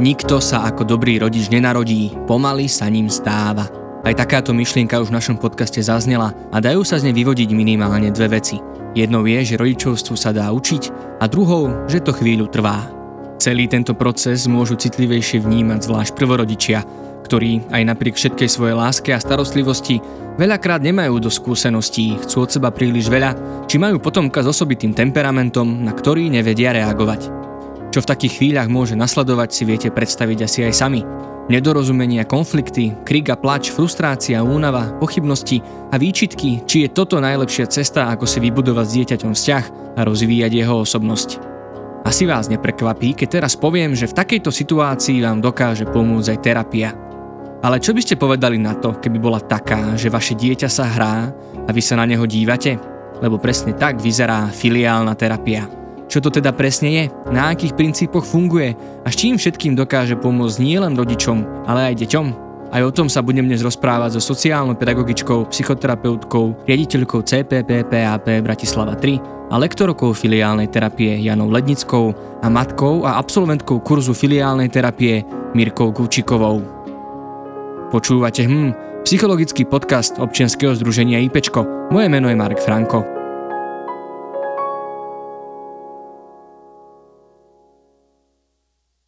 Nikto sa ako dobrý rodič nenarodí, pomaly sa ním stáva. Aj takáto myšlienka už v našom podcaste zaznela a dajú sa z nej vyvodiť minimálne dve veci. Jednou je, že rodičovstvu sa dá učiť a druhou, že to chvíľu trvá. Celý tento proces môžu citlivejšie vnímať zvlášť prvorodičia, ktorí aj napriek všetkej svojej láske a starostlivosti veľakrát nemajú do skúseností, chcú od seba príliš veľa, či majú potomka s osobitým temperamentom, na ktorý nevedia reagovať. Čo v takých chvíľach môže nasledovať si viete predstaviť asi aj sami. Nedorozumenia, konflikty, krik a plač, frustrácia, únava, pochybnosti a výčitky, či je toto najlepšia cesta, ako si vybudovať s dieťaťom vzťah a rozvíjať jeho osobnosť. Asi vás neprekvapí, keď teraz poviem, že v takejto situácii vám dokáže pomôcť aj terapia. Ale čo by ste povedali na to, keby bola taká, že vaše dieťa sa hrá a vy sa na neho dívate? Lebo presne tak vyzerá filiálna terapia. Čo to teda presne je? Na akých princípoch funguje? A s čím všetkým dokáže pomôcť nielen rodičom, ale aj deťom? Aj o tom sa budem dnes rozprávať so sociálnou pedagogičkou, psychoterapeutkou, riaditeľkou CPPPAP Bratislava 3 a lektorkou filiálnej terapie Janou Lednickou a matkou a absolventkou kurzu filiálnej terapie Mirkou Kúčikovou. Počúvate hm, psychologický podcast občianskeho združenia IPčko. Moje meno je Marek Franko.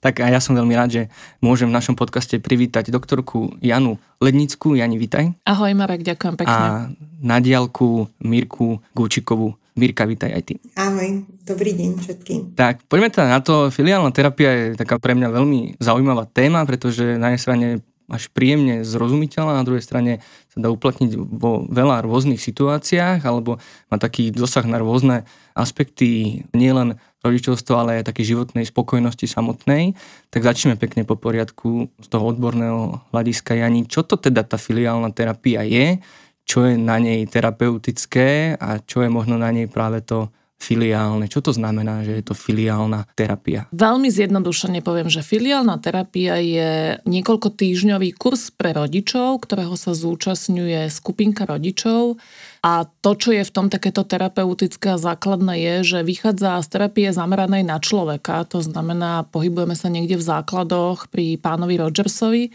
Tak a ja som veľmi rád, že môžem v našom podcaste privítať doktorku Janu Lednickú. Jani, vitaj. Ahoj Marek, ďakujem pekne. A na diálku Mirku Gúčikovú. Mirka, vítaj aj ty. Ahoj, dobrý deň všetkým. Tak, poďme teda na to. Filiálna terapia je taká pre mňa veľmi zaujímavá téma, pretože na jednej strane až príjemne zrozumiteľná, na druhej strane sa dá uplatniť vo veľa rôznych situáciách, alebo má taký dosah na rôzne aspekty nielen rodičovstva, ale aj také životnej spokojnosti samotnej. Tak začneme pekne po poriadku z toho odborného hľadiska. Jani, čo to teda tá filiálna terapia je? Čo je na nej terapeutické a čo je možno na nej práve to filiálne. Čo to znamená, že je to filiálna terapia? Veľmi zjednodušene poviem, že filiálna terapia je niekoľko týždňový kurz pre rodičov, ktorého sa zúčastňuje skupinka rodičov. A to, čo je v tom takéto terapeutické a základné, je, že vychádza z terapie zameranej na človeka. To znamená, pohybujeme sa niekde v základoch pri pánovi Rogersovi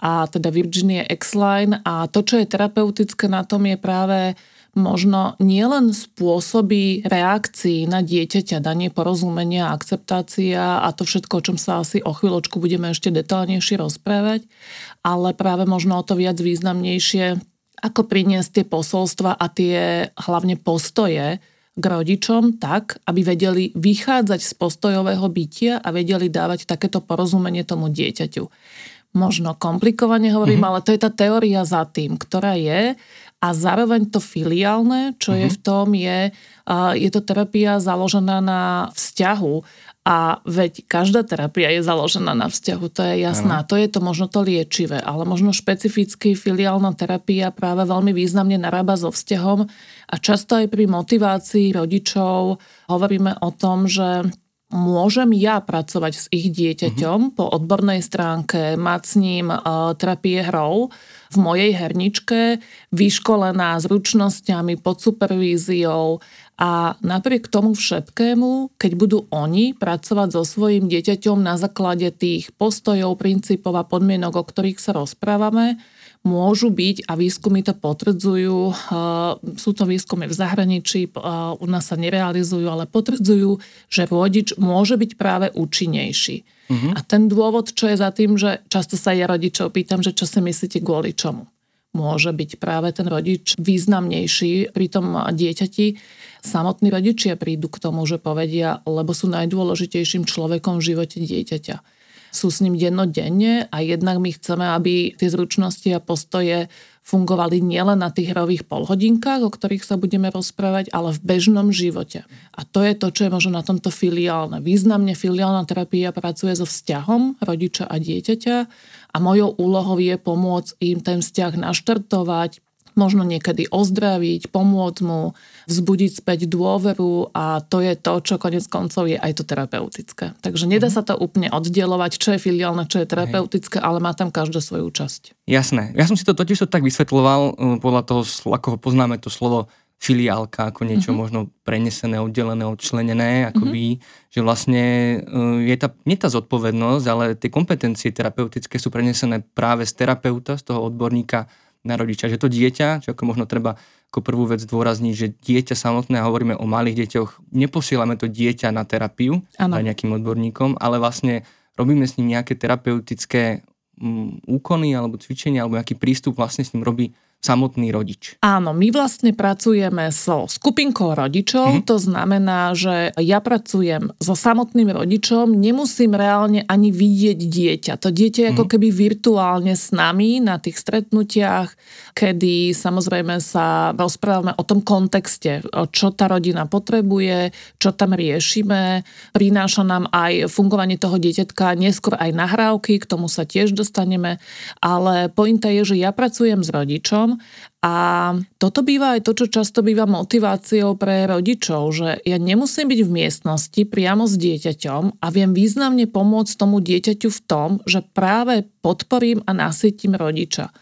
a teda Virginie Exline. A to, čo je terapeutické na tom, je práve možno nielen spôsoby reakcií na dieťaťa, danie porozumenia, akceptácia a to všetko, o čom sa asi o chvíľočku budeme ešte detálnejšie rozprávať, ale práve možno o to viac významnejšie, ako priniesť tie posolstva a tie hlavne postoje k rodičom tak, aby vedeli vychádzať z postojového bytia a vedeli dávať takéto porozumenie tomu dieťaťu možno komplikovane hovorím, mm-hmm. ale to je tá teória za tým, ktorá je a zároveň to filiálne, čo mm-hmm. je mhm. v tom, je, je to terapia založená na vzťahu a veď každá terapia je založená na vzťahu, to je jasná. To je to možno to liečivé, ale možno špecificky filiálna terapia práve veľmi významne narába so vzťahom a často aj pri motivácii rodičov hovoríme o tom, že môžem ja pracovať s ich dieťaťom mm-hmm. po odbornej stránke, mať s ním uh, terapie hrou v mojej herničke, vyškolená s ručnosťami, pod supervíziou a napriek tomu všetkému, keď budú oni pracovať so svojím dieťaťom na základe tých postojov, princípov a podmienok, o ktorých sa rozprávame, môžu byť, a výskumy to potvrdzujú, eh, sú to výskumy v zahraničí, eh, u nás sa nerealizujú, ale potvrdzujú, že rodič môže byť práve účinnejší. Uh-huh. A ten dôvod, čo je za tým, že často sa ja rodičov pýtam, že čo si myslíte kvôli čomu. Môže byť práve ten rodič významnejší pri tom dieťati. Samotní rodičia prídu k tomu, že povedia, lebo sú najdôležitejším človekom v živote dieťaťa sú s ním dennodenne a jednak my chceme, aby tie zručnosti a postoje fungovali nielen na tých hrových polhodinkách, o ktorých sa budeme rozprávať, ale v bežnom živote. A to je to, čo je možno na tomto filiálne. Významne filiálna terapia pracuje so vzťahom rodiča a dieťaťa a mojou úlohou je pomôcť im ten vzťah naštartovať, možno niekedy ozdraviť, pomôcť mu, vzbudiť späť dôveru a to je to, čo konec koncov je aj to terapeutické. Takže nedá mhm. sa to úplne oddielovať, čo je filiálne, čo je terapeutické, ale má tam každá svoju časť. Jasné. Ja som si to totiž to tak vysvetloval uh, podľa toho, ako ho poznáme to slovo filiálka, ako niečo mm-hmm. možno prenesené, oddelené, odčlenené, akoby, mm-hmm. že vlastne uh, je tá, nie tá zodpovednosť, ale tie kompetencie terapeutické sú prenesené práve z terapeuta, z toho odborníka na rodiča. Že to dieťa, čo ako možno treba ako prvú vec dôrazniť, že dieťa samotné, a hovoríme o malých deťoch, neposielame to dieťa na terapiu ano. nejakým odborníkom, ale vlastne robíme s ním nejaké terapeutické um, úkony alebo cvičenia alebo nejaký prístup vlastne s ním robí samotný rodič. Áno, my vlastne pracujeme so skupinkou rodičov, mm-hmm. to znamená, že ja pracujem so samotným rodičom, nemusím reálne ani vidieť dieťa. To dieťa je mm-hmm. ako mhm. keby virtuálne s nami na tých stretnutiach, kedy samozrejme sa rozprávame o tom kontexte, čo tá rodina potrebuje, čo tam riešime, prináša nám aj fungovanie toho dieťatka, neskôr aj nahrávky, k tomu sa tiež dostaneme, ale pointa je, že ja pracujem s rodičom, a toto býva aj to, čo často býva motiváciou pre rodičov, že ja nemusím byť v miestnosti priamo s dieťaťom a viem významne pomôcť tomu dieťaťu v tom, že práve podporím a nasytím rodiča.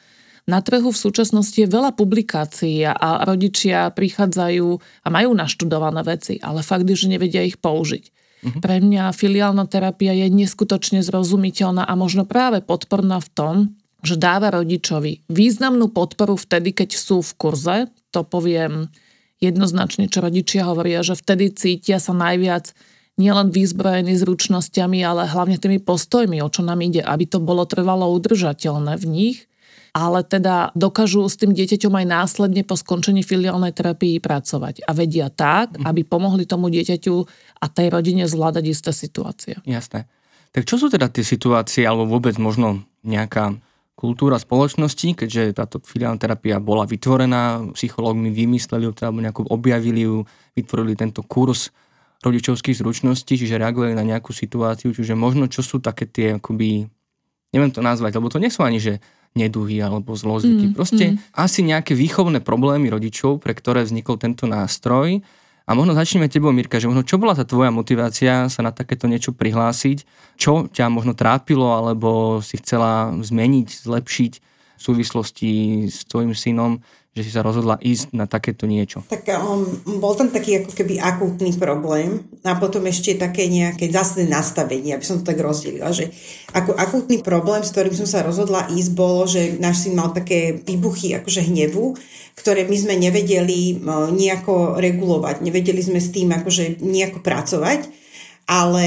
Na trhu v súčasnosti je veľa publikácií a rodičia prichádzajú a majú naštudované veci, ale fakt je, že nevedia ich použiť. Uh-huh. Pre mňa filiálna terapia je neskutočne zrozumiteľná a možno práve podporná v tom, že dáva rodičovi významnú podporu vtedy, keď sú v kurze. To poviem jednoznačne, čo rodičia hovoria, že vtedy cítia sa najviac nielen vyzbrojení zručnosťami, ale hlavne tými postojmi, o čo nám ide, aby to bolo trvalo udržateľné v nich, ale teda dokážu s tým dieťaťom aj následne po skončení filiálnej terapii pracovať a vedia tak, mhm. aby pomohli tomu dieťaťu a tej rodine zvládať isté situácie. Jasné. Tak čo sú teda tie situácie, alebo vôbec možno nejaká kultúra spoločnosti, keďže táto filiálna terapia bola vytvorená, psychológmi vymysleli ju, alebo nejako objavili ju, vytvorili tento kurz rodičovských zručností, čiže reagovali na nejakú situáciu, čiže možno čo sú také tie akoby, neviem to nazvať, lebo to nie sú ani, že neduhy alebo zlozvyky. Mm, Proste mm. asi nejaké výchovné problémy rodičov, pre ktoré vznikol tento nástroj a možno začneme tebou, Mirka, že možno čo bola tá tvoja motivácia sa na takéto niečo prihlásiť? Čo ťa možno trápilo, alebo si chcela zmeniť, zlepšiť v súvislosti s tvojim synom? Že si sa rozhodla ísť na takéto niečo? Tak um, bol tam taký ako keby akútny problém a potom ešte také nejaké zásadné nastavenie, aby som to tak rozdelila, že ako akútny problém, s ktorým som sa rozhodla ísť, bolo, že náš syn mal také výbuchy akože hnevu, ktoré my sme nevedeli uh, nejako regulovať, nevedeli sme s tým akože nejako pracovať, ale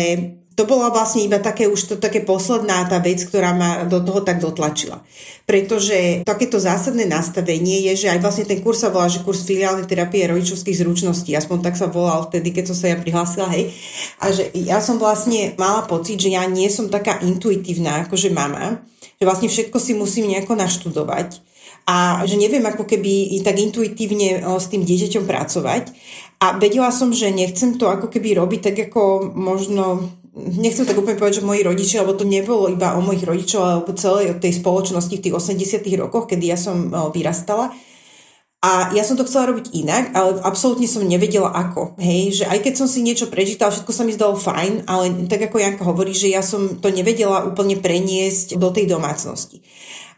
to bola vlastne iba také už to také posledná tá vec, ktorá ma do toho tak dotlačila. Pretože takéto zásadné nastavenie je, že aj vlastne ten kurz sa volá, že kurz filiálnej terapie rodičovských zručností, aspoň tak sa volal vtedy, keď som sa ja prihlásila, hej. A že ja som vlastne mala pocit, že ja nie som taká intuitívna, že mama, že vlastne všetko si musím nejako naštudovať a že neviem ako keby tak intuitívne s tým dieťaťom pracovať. A vedela som, že nechcem to ako keby robiť tak ako možno nechcem tak úplne povedať, že moji rodičia, lebo to nebolo iba o mojich rodičov, ale o celej tej spoločnosti v tých 80 rokoch, kedy ja som vyrastala. A ja som to chcela robiť inak, ale absolútne som nevedela ako. Hej, že aj keď som si niečo prečítala, všetko sa mi zdalo fajn, ale tak ako Janka hovorí, že ja som to nevedela úplne preniesť do tej domácnosti.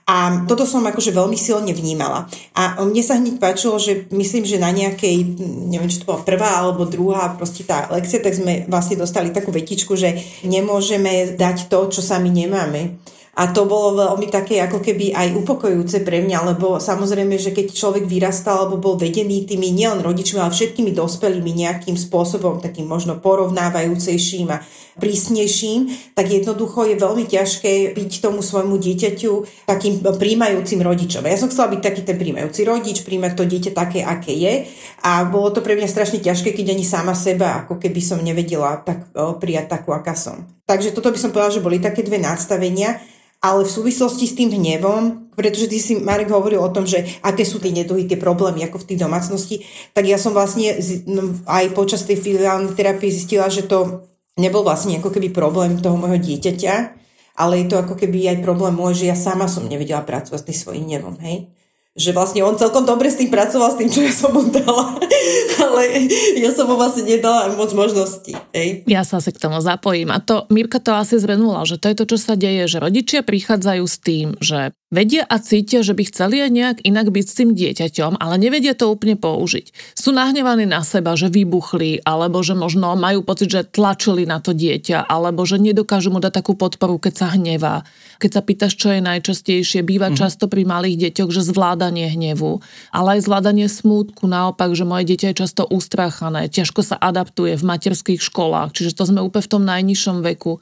A toto som akože veľmi silne vnímala. A mne sa hneď páčilo, že myslím, že na nejakej, neviem, či to bola prvá alebo druhá proste tá lekcia, tak sme vlastne dostali takú vetičku, že nemôžeme dať to, čo sami nemáme. A to bolo veľmi také ako keby aj upokojujúce pre mňa, lebo samozrejme, že keď človek vyrastal alebo bol vedený tými nielen rodičmi, ale všetkými dospelými nejakým spôsobom, takým možno porovnávajúcejším a prísnejším, tak jednoducho je veľmi ťažké byť tomu svojmu dieťaťu takým príjmajúcim rodičom. Ja som chcela byť taký ten príjmajúci rodič, príjmať to dieťa také, aké je a bolo to pre mňa strašne ťažké, keď ani sama seba, ako keby som nevedela tak prijať takú, aká som. Takže toto by som povedala, že boli také dve nastavenia ale v súvislosti s tým hnevom, pretože ty si, Marek, hovoril o tom, že aké sú tie neduhy, tie problémy ako v tej domácnosti, tak ja som vlastne no, aj počas tej filiálnej terapie zistila, že to nebol vlastne ako keby problém toho môjho dieťaťa, ale je to ako keby aj problém môj, že ja sama som nevedela pracovať s tým svojím hnevom, hej že vlastne on celkom dobre s tým pracoval, s tým, čo ja som mu dala, ale ja som mu vlastne nedala moc možností. Hej. Ja sa asi k tomu zapojím. A to Mirka to asi zhrnula, že to je to, čo sa deje, že rodičia prichádzajú s tým, že vedia a cítia, že by chceli aj nejak inak byť s tým dieťaťom, ale nevedia to úplne použiť. Sú nahnevaní na seba, že vybuchli, alebo že možno majú pocit, že tlačili na to dieťa, alebo že nedokážu mu dať takú podporu, keď sa hnevá. Keď sa pýtaš, čo je najčastejšie, býva mm. často pri malých deťoch, že zvládanie hnevu, ale aj zvládanie smútku, naopak, že moje dieťa je často ustráchané, ťažko sa adaptuje v materských školách, čiže to sme úplne v tom najnižšom veku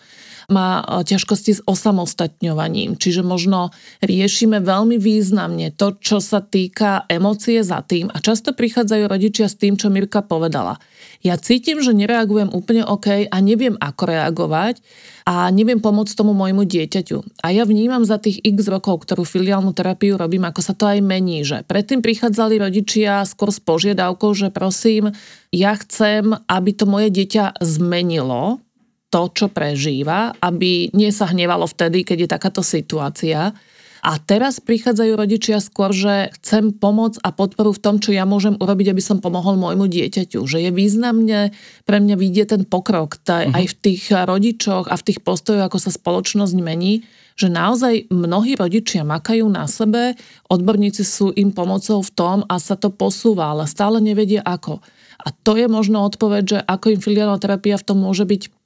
má e, ťažkosti s osamostatňovaním. Čiže možno riešime veľmi významne to, čo sa týka emócie za tým a často prichádzajú rodičia s tým, čo Mirka povedala. Ja cítim, že nereagujem úplne OK a neviem, ako reagovať a neviem pomôcť tomu môjmu dieťaťu. A ja vnímam za tých x rokov, ktorú filiálnu terapiu robím, ako sa to aj mení, že predtým prichádzali rodičia skôr s požiadavkou, že prosím, ja chcem, aby to moje dieťa zmenilo to, čo prežíva, aby nie sa hnevalo vtedy, keď je takáto situácia. A teraz prichádzajú rodičia skôr, že chcem pomoc a podporu v tom, čo ja môžem urobiť, aby som pomohol môjmu dieťaťu. Že je významne pre mňa vidieť ten pokrok taj, uh-huh. aj v tých rodičoch a v tých postojoch, ako sa spoločnosť mení, že naozaj mnohí rodičia makajú na sebe, odborníci sú im pomocou v tom a sa to posúva, ale stále nevedia ako. A to je možno odpoveď, že ako im filiálna terapia v tom môže byť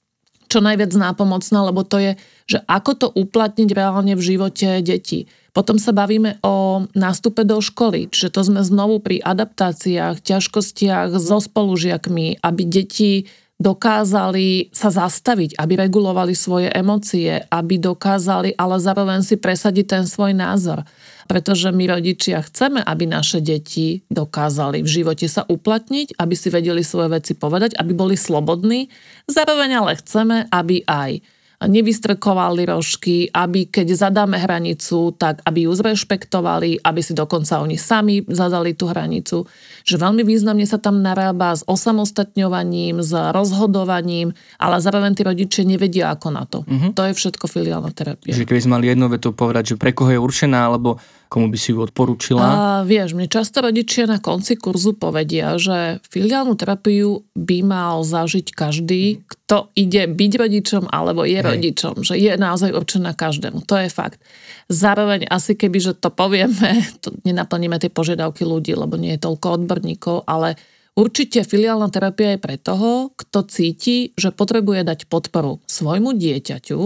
čo najviac nápomocná, lebo to je, že ako to uplatniť reálne v živote detí. Potom sa bavíme o nástupe do školy, čiže to sme znovu pri adaptáciách, ťažkostiach so spolužiakmi, aby deti dokázali sa zastaviť, aby regulovali svoje emócie, aby dokázali ale zároveň si presadiť ten svoj názor. Pretože my rodičia chceme, aby naše deti dokázali v živote sa uplatniť, aby si vedeli svoje veci povedať, aby boli slobodní. Zároveň ale chceme, aby aj nevystrkovali rožky, aby keď zadáme hranicu, tak aby ju zrešpektovali, aby si dokonca oni sami zadali tú hranicu. Že veľmi významne sa tam narába s osamostatňovaním, s rozhodovaním, ale zároveň tí rodičia nevedia ako na to. Uh-huh. To je všetko filiálna terapia. Že keby sme mali jednu vetu povedať, že pre koho je určená, alebo komu by si ju odporúčila? A, vieš, mne často rodičia na konci kurzu povedia, že filiálnu terapiu by mal zažiť každý, kto ide byť rodičom alebo je Hej. rodičom, že je naozaj určená každému. To je fakt. Zároveň asi keby, že to povieme, to nenaplníme tie požiadavky ľudí, lebo nie je toľko odborníkov, ale Určite filiálna terapia je pre toho, kto cíti, že potrebuje dať podporu svojmu dieťaťu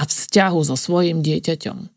a vzťahu so svojim dieťaťom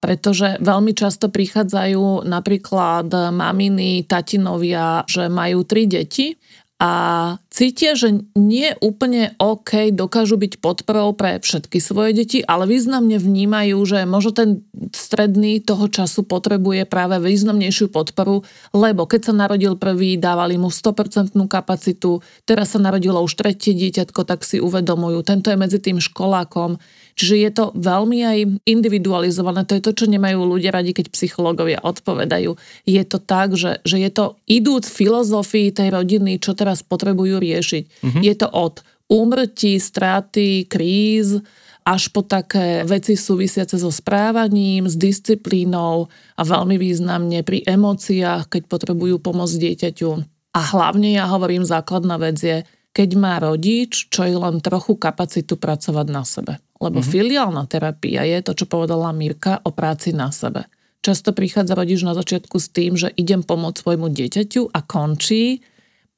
pretože veľmi často prichádzajú napríklad maminy, tatinovia, že majú tri deti a cítia, že nie úplne OK dokážu byť podporou pre všetky svoje deti, ale významne vnímajú, že možno ten stredný toho času potrebuje práve významnejšiu podporu, lebo keď sa narodil prvý, dávali mu 100% kapacitu, teraz sa narodilo už tretie dieťatko, tak si uvedomujú, tento je medzi tým školákom, Čiže je to veľmi aj individualizované. To je to, čo nemajú ľudia radi, keď psychológovia odpovedajú. Je to tak, že, že je to idúc filozofii tej rodiny, čo teraz potrebujú riešiť. Mm-hmm. Je to od úmrtí, straty, kríz, až po také veci súvisiace so správaním, s disciplínou a veľmi významne pri emóciách, keď potrebujú pomôcť dieťaťu. A hlavne ja hovorím, základná vec je, keď má rodič, čo je len trochu kapacitu pracovať na sebe. Lebo mm-hmm. filiálna terapia je to, čo povedala Mirka o práci na sebe. Často prichádza rodič na začiatku s tým, že idem pomôcť svojmu dieťaťu a končí,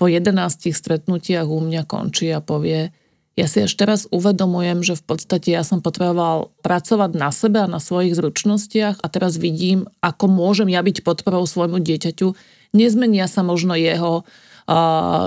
po 11 stretnutiach u mňa končí a povie, ja si až teraz uvedomujem, že v podstate ja som potreboval pracovať na sebe a na svojich zručnostiach a teraz vidím, ako môžem ja byť podporou svojmu dieťaťu. Nezmenia sa možno jeho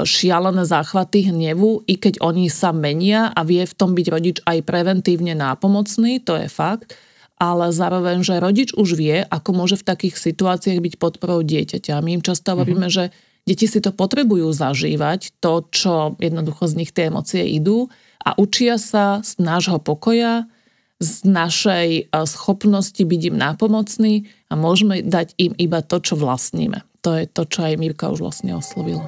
šialené záchvaty hnevu, i keď oni sa menia a vie v tom byť rodič aj preventívne nápomocný, to je fakt, ale zároveň, že rodič už vie, ako môže v takých situáciách byť podporou dieťaťa. My im často mhm. hovoríme, mm-hmm. že deti si to potrebujú zažívať, to, čo jednoducho z nich tie emócie idú a učia sa z nášho pokoja, z našej schopnosti byť im nápomocný a môžeme dať im iba to, čo vlastníme to je to, čo aj Mirka už vlastne oslovila.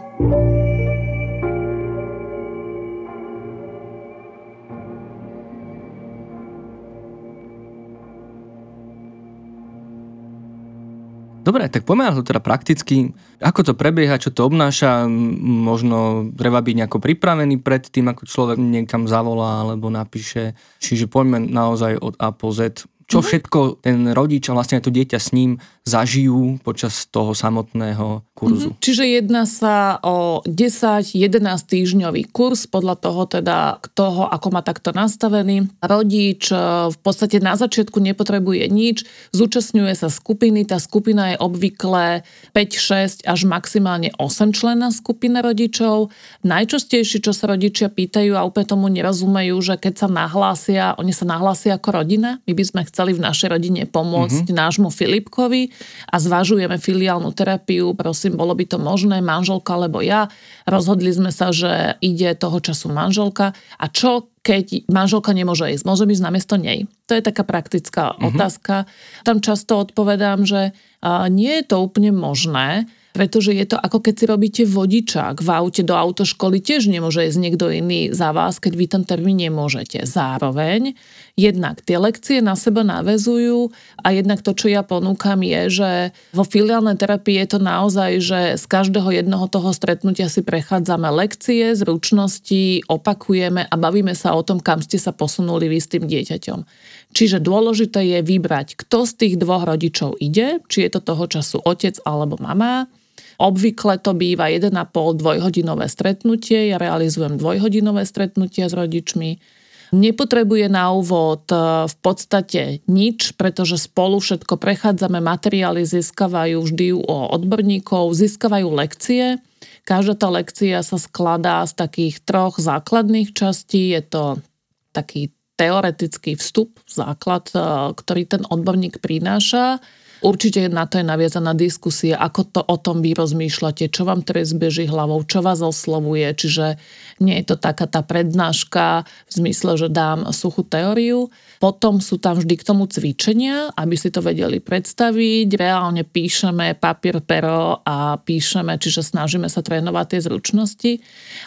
Dobre, tak poďme na to teda prakticky. Ako to prebieha, čo to obnáša, možno treba byť nejako pripravený pred tým, ako človek niekam zavolá alebo napíše. Čiže poďme naozaj od A po Z čo všetko ten rodič a vlastne to dieťa s ním zažijú počas toho samotného kurzu. Mm-hmm. Čiže jedná sa o 10-11 týždňový kurz, podľa toho teda, toho, ako má takto nastavený. Rodič e, v podstate na začiatku nepotrebuje nič, zúčastňuje sa skupiny, tá skupina je obvykle 5, 6 až maximálne 8 člena skupina rodičov. Najčastejšie, čo sa rodičia pýtajú a úplne tomu nerozumejú, že keď sa nahlásia, oni sa nahlásia ako rodina, my by sme chceli v našej rodine pomôcť mm-hmm. nášmu Filipkovi a zvažujeme filiálnu terapiu, prosím, bolo by to možné, manželka alebo ja. Rozhodli sme sa, že ide toho času manželka a čo keď manželka nemôže ísť, môže ísť namiesto nej. To je taká praktická mm-hmm. otázka. Tam často odpovedám, že nie je to úplne možné, pretože je to ako keď si robíte vodičák v aute do autoškoly, tiež nemôže ísť niekto iný za vás, keď vy ten termín nemôžete. Zároveň jednak tie lekcie na seba navezujú a jednak to, čo ja ponúkam je, že vo filiálnej terapii je to naozaj, že z každého jednoho toho stretnutia si prechádzame lekcie, zručnosti, opakujeme a bavíme sa o tom, kam ste sa posunuli vy s tým dieťaťom. Čiže dôležité je vybrať, kto z tých dvoch rodičov ide, či je to toho času otec alebo mama, Obvykle to býva 1,5 dvojhodinové stretnutie, ja realizujem dvojhodinové stretnutia s rodičmi. Nepotrebuje na úvod e, v podstate nič, pretože spolu všetko prechádzame, materiály získavajú vždy o odborníkov, získavajú lekcie. Každá tá lekcia sa skladá z takých troch základných častí. Je to taký teoretický vstup, základ, e, ktorý ten odborník prináša Určite na to je naviazaná diskusia, ako to o tom vy rozmýšľate, čo vám teraz beží hlavou, čo vás oslovuje, čiže nie je to taká tá prednáška v zmysle, že dám suchú teóriu. Potom sú tam vždy k tomu cvičenia, aby si to vedeli predstaviť. Reálne píšeme papier, pero a píšeme, čiže snažíme sa trénovať tie zručnosti.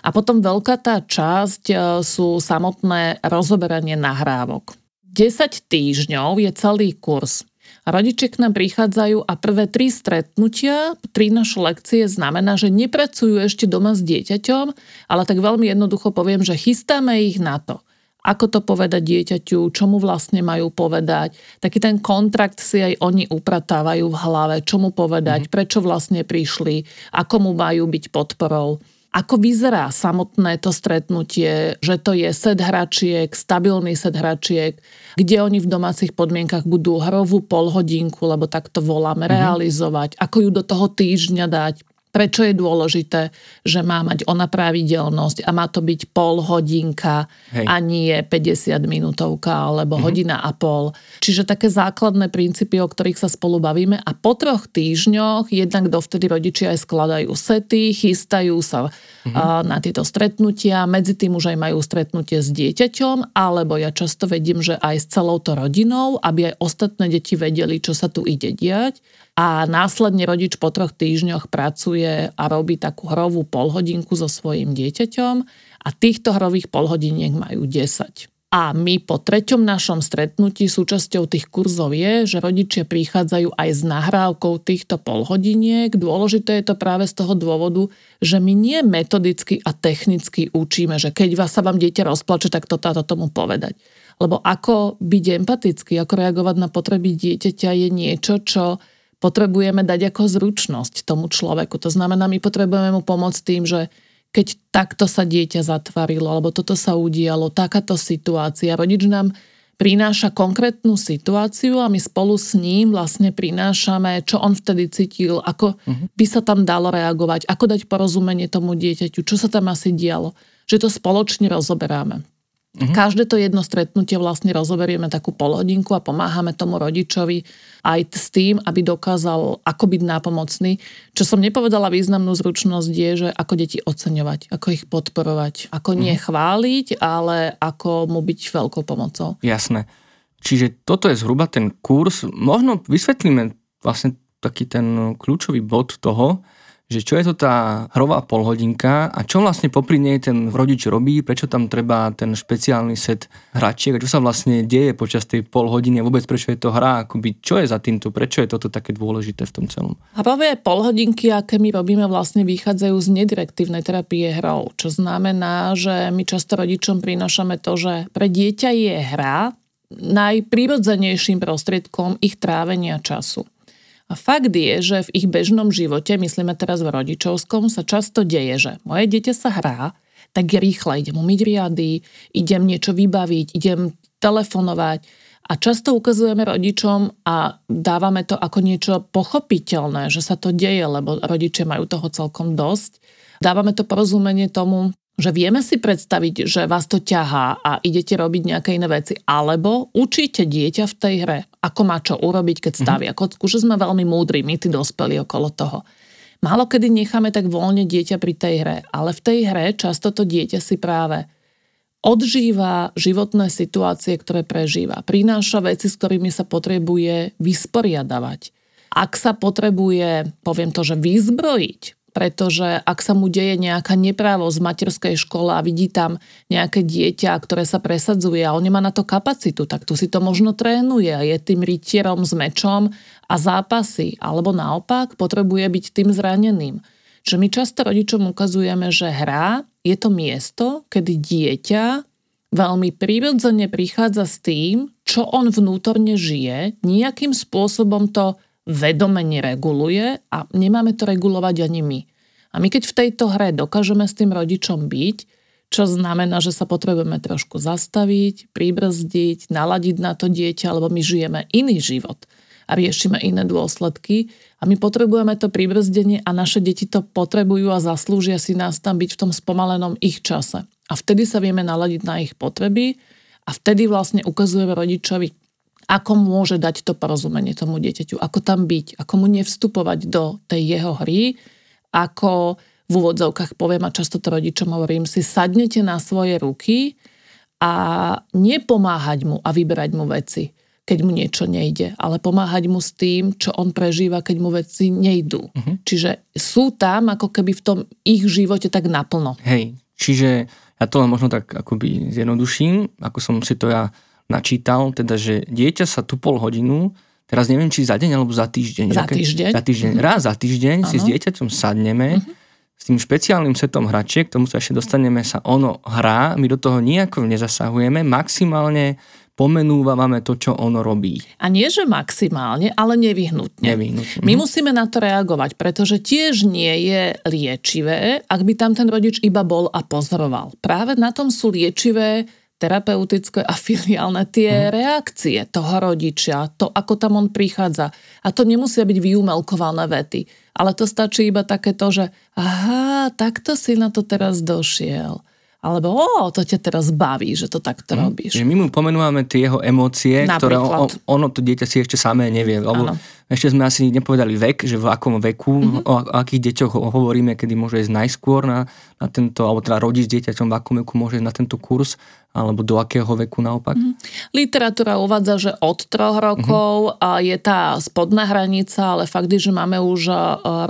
A potom veľká tá časť e, sú samotné rozoberanie nahrávok. 10 týždňov je celý kurz. Rodičia k nám prichádzajú a prvé tri stretnutia, tri naše lekcie znamená, že nepracujú ešte doma s dieťaťom, ale tak veľmi jednoducho poviem, že chystáme ich na to. Ako to povedať dieťaťu, čo mu vlastne majú povedať. Taký ten kontrakt si aj oni upratávajú v hlave, čo mu povedať, mm. prečo vlastne prišli, ako mu majú byť podporou. Ako vyzerá samotné to stretnutie, že to je set hračiek, stabilný set hračiek, kde oni v domácich podmienkach budú hrovú polhodinku, lebo tak to voláme, mm-hmm. realizovať, ako ju do toho týždňa dať, Prečo je dôležité, že má mať ona pravidelnosť a má to byť pol hodinka Hej. a nie 50 minútovka alebo mm-hmm. hodina a pol. Čiže také základné princípy, o ktorých sa spolu bavíme a po troch týždňoch jednak dovtedy rodičia aj skladajú sety, chystajú sa mm-hmm. na tieto stretnutia, medzi tým už aj majú stretnutie s dieťaťom, alebo ja často vedím, že aj s celou to rodinou, aby aj ostatné deti vedeli, čo sa tu ide diať a následne rodič po troch týždňoch pracuje a robí takú hrovú polhodinku so svojim dieťaťom a týchto hrových polhodiniek majú 10. A my po treťom našom stretnutí súčasťou tých kurzov je, že rodičia prichádzajú aj s nahrávkou týchto polhodiniek. Dôležité je to práve z toho dôvodu, že my nie metodicky a technicky učíme, že keď vás sa vám dieťa rozplače, tak to tomu povedať. Lebo ako byť empatický, ako reagovať na potreby dieťaťa je niečo, čo potrebujeme dať ako zručnosť tomu človeku. To znamená, my potrebujeme mu pomôcť tým, že keď takto sa dieťa zatvarilo, alebo toto sa udialo, takáto situácia, rodič nám prináša konkrétnu situáciu a my spolu s ním vlastne prinášame, čo on vtedy cítil, ako uh-huh. by sa tam dalo reagovať, ako dať porozumenie tomu dieťaťu, čo sa tam asi dialo. Že to spoločne rozoberáme. Mm-hmm. Každé to jedno stretnutie vlastne rozoberieme takú polhodinku a pomáhame tomu rodičovi aj s tým, aby dokázal ako byť nápomocný. Čo som nepovedala významnú zručnosť je, že ako deti oceňovať, ako ich podporovať, ako nie mm-hmm. chváliť, ale ako mu byť veľkou pomocou. Jasné. Čiže toto je zhruba ten kurz. Možno vysvetlíme vlastne taký ten kľúčový bod toho, že čo je to tá hrová polhodinka a čo vlastne popri nej ten rodič robí, prečo tam treba ten špeciálny set hračiek a čo sa vlastne deje počas tej polhodiny a vôbec prečo je to hra, akoby čo je za týmto, prečo je toto také dôležité v tom celom. Hrové polhodinky, aké my robíme, vlastne vychádzajú z nedirektívnej terapie hrou, čo znamená, že my často rodičom prinášame to, že pre dieťa je hra najprirodzenejším prostriedkom ich trávenia času. A fakt je, že v ich bežnom živote, myslíme teraz v rodičovskom, sa často deje, že moje dieťa sa hrá, tak rýchle idem umyť riady, idem niečo vybaviť, idem telefonovať. A často ukazujeme rodičom a dávame to ako niečo pochopiteľné, že sa to deje, lebo rodičia majú toho celkom dosť. Dávame to porozumenie tomu, že vieme si predstaviť, že vás to ťahá a idete robiť nejaké iné veci, alebo učíte dieťa v tej hre, ako má čo urobiť, keď mhm. stavia mm-hmm. kocku, že sme veľmi múdri, my tí dospelí okolo toho. Málo kedy necháme tak voľne dieťa pri tej hre, ale v tej hre často to dieťa si práve odžíva životné situácie, ktoré prežíva. Prináša veci, s ktorými sa potrebuje vysporiadavať. Ak sa potrebuje, poviem to, že vyzbrojiť, pretože ak sa mu deje nejaká neprávosť v materskej škole a vidí tam nejaké dieťa, ktoré sa presadzuje a on nemá na to kapacitu, tak tu si to možno trénuje. Je tým rytierom s mečom a zápasy, alebo naopak potrebuje byť tým zraneným. Že my často rodičom ukazujeme, že hra je to miesto, kedy dieťa veľmi prirodzene prichádza s tým, čo on vnútorne žije, nejakým spôsobom to vedome nereguluje a nemáme to regulovať ani my. A my keď v tejto hre dokážeme s tým rodičom byť, čo znamená, že sa potrebujeme trošku zastaviť, pribrzdiť, naladiť na to dieťa, lebo my žijeme iný život a riešime iné dôsledky a my potrebujeme to pribrzdenie a naše deti to potrebujú a zaslúžia si nás tam byť v tom spomalenom ich čase. A vtedy sa vieme naladiť na ich potreby a vtedy vlastne ukazujeme rodičovi, ako môže dať to porozumenie tomu dieťaťu, ako tam byť, ako mu nevstupovať do tej jeho hry, ako v úvodzovkách poviem a často to rodičom hovorím, si sadnete na svoje ruky a nepomáhať mu a vyberať mu veci, keď mu niečo nejde, ale pomáhať mu s tým, čo on prežíva, keď mu veci nejdú. Uh-huh. Čiže sú tam ako keby v tom ich živote tak naplno. Hej, čiže ja to len možno tak akoby zjednoduším, ako som si to ja načítal, teda, že dieťa sa tu pol hodinu, teraz neviem, či za deň alebo za týždeň. Za týždeň. Za týždeň. Mm-hmm. Raz za týždeň ano. si s dieťaťom sadneme, mm-hmm. s tým špeciálnym setom hračiek, k tomu sa ešte dostaneme, sa ono hrá, my do toho nejako nezasahujeme, maximálne pomenúvame to, čo ono robí. A nie, že maximálne, ale nevyhnutne. nevyhnutne. My musíme na to reagovať, pretože tiež nie je liečivé, ak by tam ten rodič iba bol a pozoroval. Práve na tom sú liečivé terapeutické a filiálne tie mm. reakcie toho rodičia, to, ako tam on prichádza. A to nemusia byť vyumelkované vety, ale to stačí iba takéto, že aha, takto si na to teraz došiel alebo o, to ťa teraz baví, že to takto mm. robíš. Že my mu pomenúvame tie jeho emócie, Napríklad. ktoré on, ono, to dieťa si ešte samé nevie. Lebo ano. ešte sme asi nepovedali vek, že v akom veku, mm-hmm. o, o akých deťoch hovoríme, kedy môže ísť najskôr na, na tento, alebo teda rodič s dieťaťom v akom veku môže ísť na tento kurz alebo do akého veku naopak? Mm-hmm. Literatúra uvádza, že od troch rokov mm-hmm. je tá spodná hranica, ale fakt je, že máme už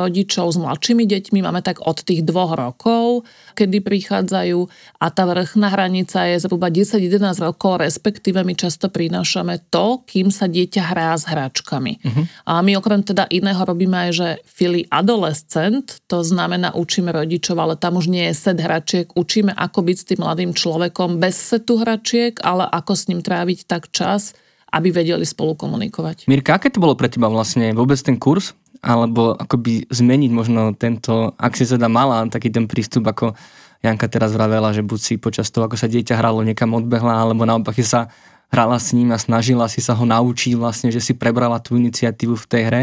rodičov s mladšími deťmi, máme tak od tých dvoch rokov, kedy prichádzajú a tá vrchná hranica je zhruba 10-11 rokov, respektíve my často prinášame to, kým sa dieťa hrá s hračkami. Mm-hmm. A my okrem teda iného robíme aj, že fili adolescent, to znamená učíme rodičov, ale tam už nie je set hračiek, učíme ako byť s tým mladým človekom bez setu hračiek, ale ako s ním tráviť tak čas, aby vedeli spolu komunikovať. Mirka, aké to bolo pre teba vlastne vôbec ten kurz? Alebo akoby zmeniť možno tento, ak si teda mala taký ten prístup, ako Janka teraz vravela, že buď si počas toho, ako sa dieťa hralo, niekam odbehla, alebo naopak si sa hrala s ním a snažila si sa ho naučiť vlastne, že si prebrala tú iniciatívu v tej hre.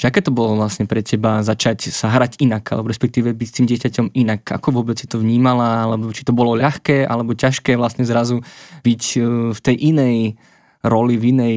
Že aké to bolo vlastne pre teba začať sa hrať inak, alebo respektíve byť s tým dieťaťom inak? Ako vôbec si to vnímala, alebo či to bolo ľahké, alebo ťažké vlastne zrazu byť e, v tej inej roli, v inej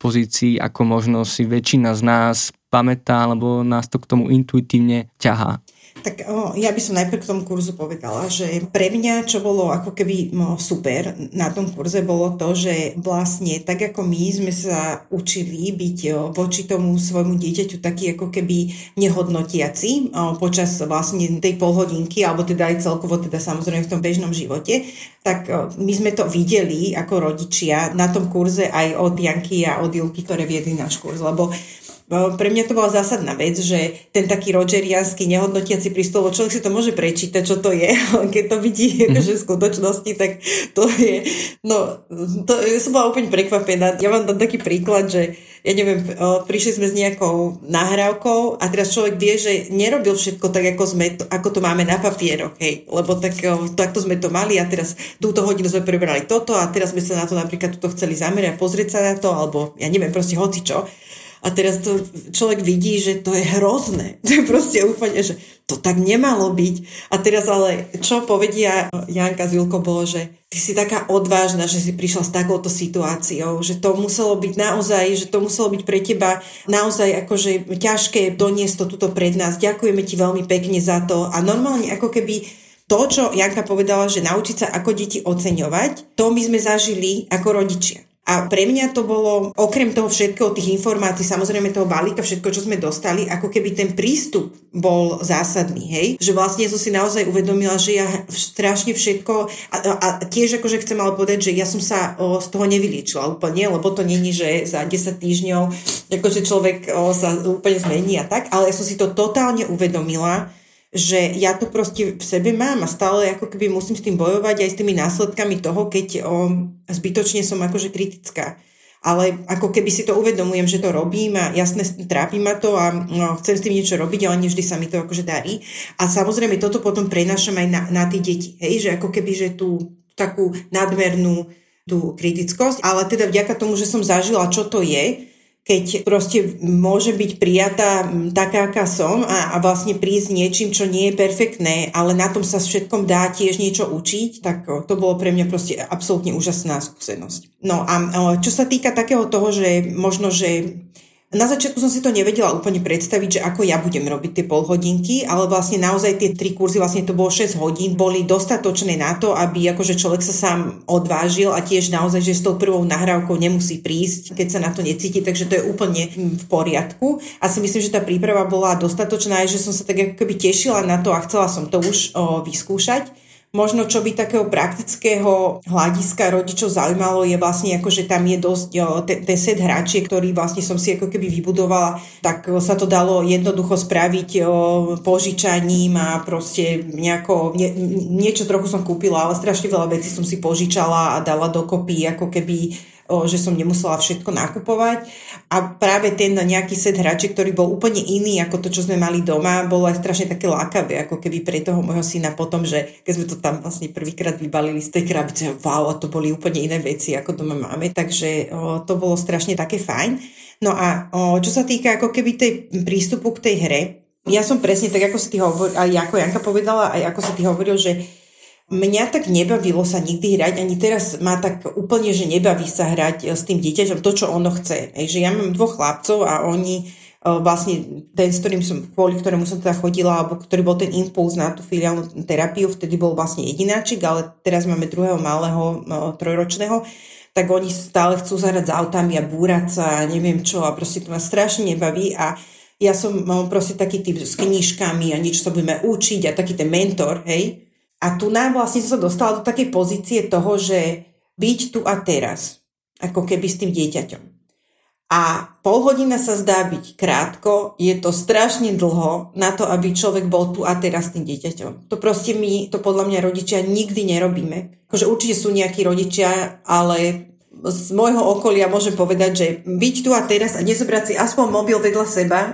pozícii, ako možno si väčšina z nás pamätá, alebo nás to k tomu intuitívne ťahá. Tak o, ja by som najprv k tomu kurzu povedala, že pre mňa, čo bolo ako keby no, super na tom kurze, bolo to, že vlastne tak ako my sme sa učili byť o, voči tomu svojmu dieťaťu taký ako keby nehodnotiaci o, počas vlastne tej polhodinky, alebo teda aj celkovo teda samozrejme v tom bežnom živote, tak o, my sme to videli ako rodičia na tom kurze aj od Janky a od Julky, ktoré viedli náš kurz, lebo pre mňa to bola zásadná vec, že ten taký rogerianský nehodnotiaci prístup, človek si to môže prečítať, čo to je, ale keď to vidí mm. akože v skutočnosti, tak to je, no, to, ja som bola úplne prekvapená. Ja vám dám taký príklad, že ja neviem, prišli sme s nejakou nahrávkou a teraz človek vie, že nerobil všetko tak, ako, sme to, ako to máme na papieroch, hej, lebo tak, takto sme to mali a teraz túto hodinu sme prebrali toto a teraz sme sa na to napríklad tuto chceli zamerať, pozrieť sa na to, alebo ja neviem, proste hoci čo. A teraz to človek vidí, že to je hrozné. To je proste úplne, že to tak nemalo byť. A teraz ale, čo povedia Janka z Vilko bolo, že ty si taká odvážna, že si prišla s takouto situáciou, že to muselo byť naozaj, že to muselo byť pre teba naozaj akože ťažké doniesť to tuto pred nás. Ďakujeme ti veľmi pekne za to. A normálne ako keby to, čo Janka povedala, že naučiť sa ako deti oceňovať, to my sme zažili ako rodičia. A pre mňa to bolo, okrem toho všetkého, tých informácií, samozrejme toho balíka, všetko, čo sme dostali, ako keby ten prístup bol zásadný, hej? Že vlastne som si naozaj uvedomila, že ja strašne všetko, a, a tiež akože chcem ale povedať, že ja som sa o, z toho nevyliečila úplne, lebo to není, že za 10 týždňov akože človek o, sa úplne zmení a tak, ale ja som si to totálne uvedomila, že ja to proste v sebe mám a stále ako keby musím s tým bojovať aj s tými následkami toho, keď o, zbytočne som akože kritická. Ale ako keby si to uvedomujem, že to robím a jasne trápi ma to a no, chcem s tým niečo robiť, ale nevždy sa mi to akože darí. A samozrejme toto potom prenášam aj na, na tie deti. Hej, že ako keby, že tú takú nadmernú tú kritickosť, ale teda vďaka tomu, že som zažila, čo to je, keď proste môže byť prijatá taká, aká som a, a vlastne prísť niečím, čo nie je perfektné, ale na tom sa všetkom dá tiež niečo učiť, tak to bolo pre mňa proste absolútne úžasná skúsenosť. No a čo sa týka takého toho, že možno, že na začiatku som si to nevedela úplne predstaviť, že ako ja budem robiť tie polhodinky, ale vlastne naozaj tie tri kurzy, vlastne to bolo 6 hodín, boli dostatočné na to, aby akože človek sa sám odvážil a tiež naozaj, že s tou prvou nahrávkou nemusí prísť, keď sa na to necíti, takže to je úplne v poriadku. A si myslím, že tá príprava bola dostatočná, že som sa tak ako keby tešila na to a chcela som to už o, vyskúšať. Možno, čo by takého praktického hľadiska rodičov zaujímalo, je vlastne ako, že tam je dosť ten, set hračiek, ktorý vlastne som si ako keby vybudovala, tak sa to dalo jednoducho spraviť požičaním a proste nejako, nie, niečo trochu som kúpila, ale strašne veľa vecí som si požičala a dala dokopy ako keby že som nemusela všetko nakupovať. A práve ten nejaký set hračiek, ktorý bol úplne iný ako to, čo sme mali doma, bolo aj strašne také lákavé, ako keby pre toho môjho syna potom, že keď sme to tam vlastne prvýkrát vybalili z tej krabice, wow, a to boli úplne iné veci, ako doma máme, takže to bolo strašne také fajn. No a čo sa týka ako keby tej prístupu k tej hre, ja som presne tak, ako si ty hovoril, aj ako Janka povedala, aj ako si ty hovoril, že Mňa tak nebavilo sa nikdy hrať, ani teraz má tak úplne, že nebaví sa hrať e, s tým dieťaťom to, čo ono chce. Ej, že ja mám dvoch chlapcov a oni e, vlastne ten, s ktorým som, kvôli ktorému som teda chodila, alebo ktorý bol ten impuls na tú filiálnu terapiu, vtedy bol vlastne jedináčik, ale teraz máme druhého malého no, trojročného, tak oni stále chcú zahrať s autami a búrať sa a neviem čo a proste to ma strašne nebaví a ja som mám proste taký typ s knižkami a niečo sa budeme učiť a taký ten mentor, hej, a tu nám vlastne som sa dostala do takej pozície toho, že byť tu a teraz, ako keby s tým dieťaťom. A pol hodina sa zdá byť krátko, je to strašne dlho na to, aby človek bol tu a teraz s tým dieťaťom. To proste my, to podľa mňa rodičia nikdy nerobíme. Akože určite sú nejakí rodičia, ale z môjho okolia môžem povedať, že byť tu a teraz a nezobrať si aspoň mobil vedľa seba,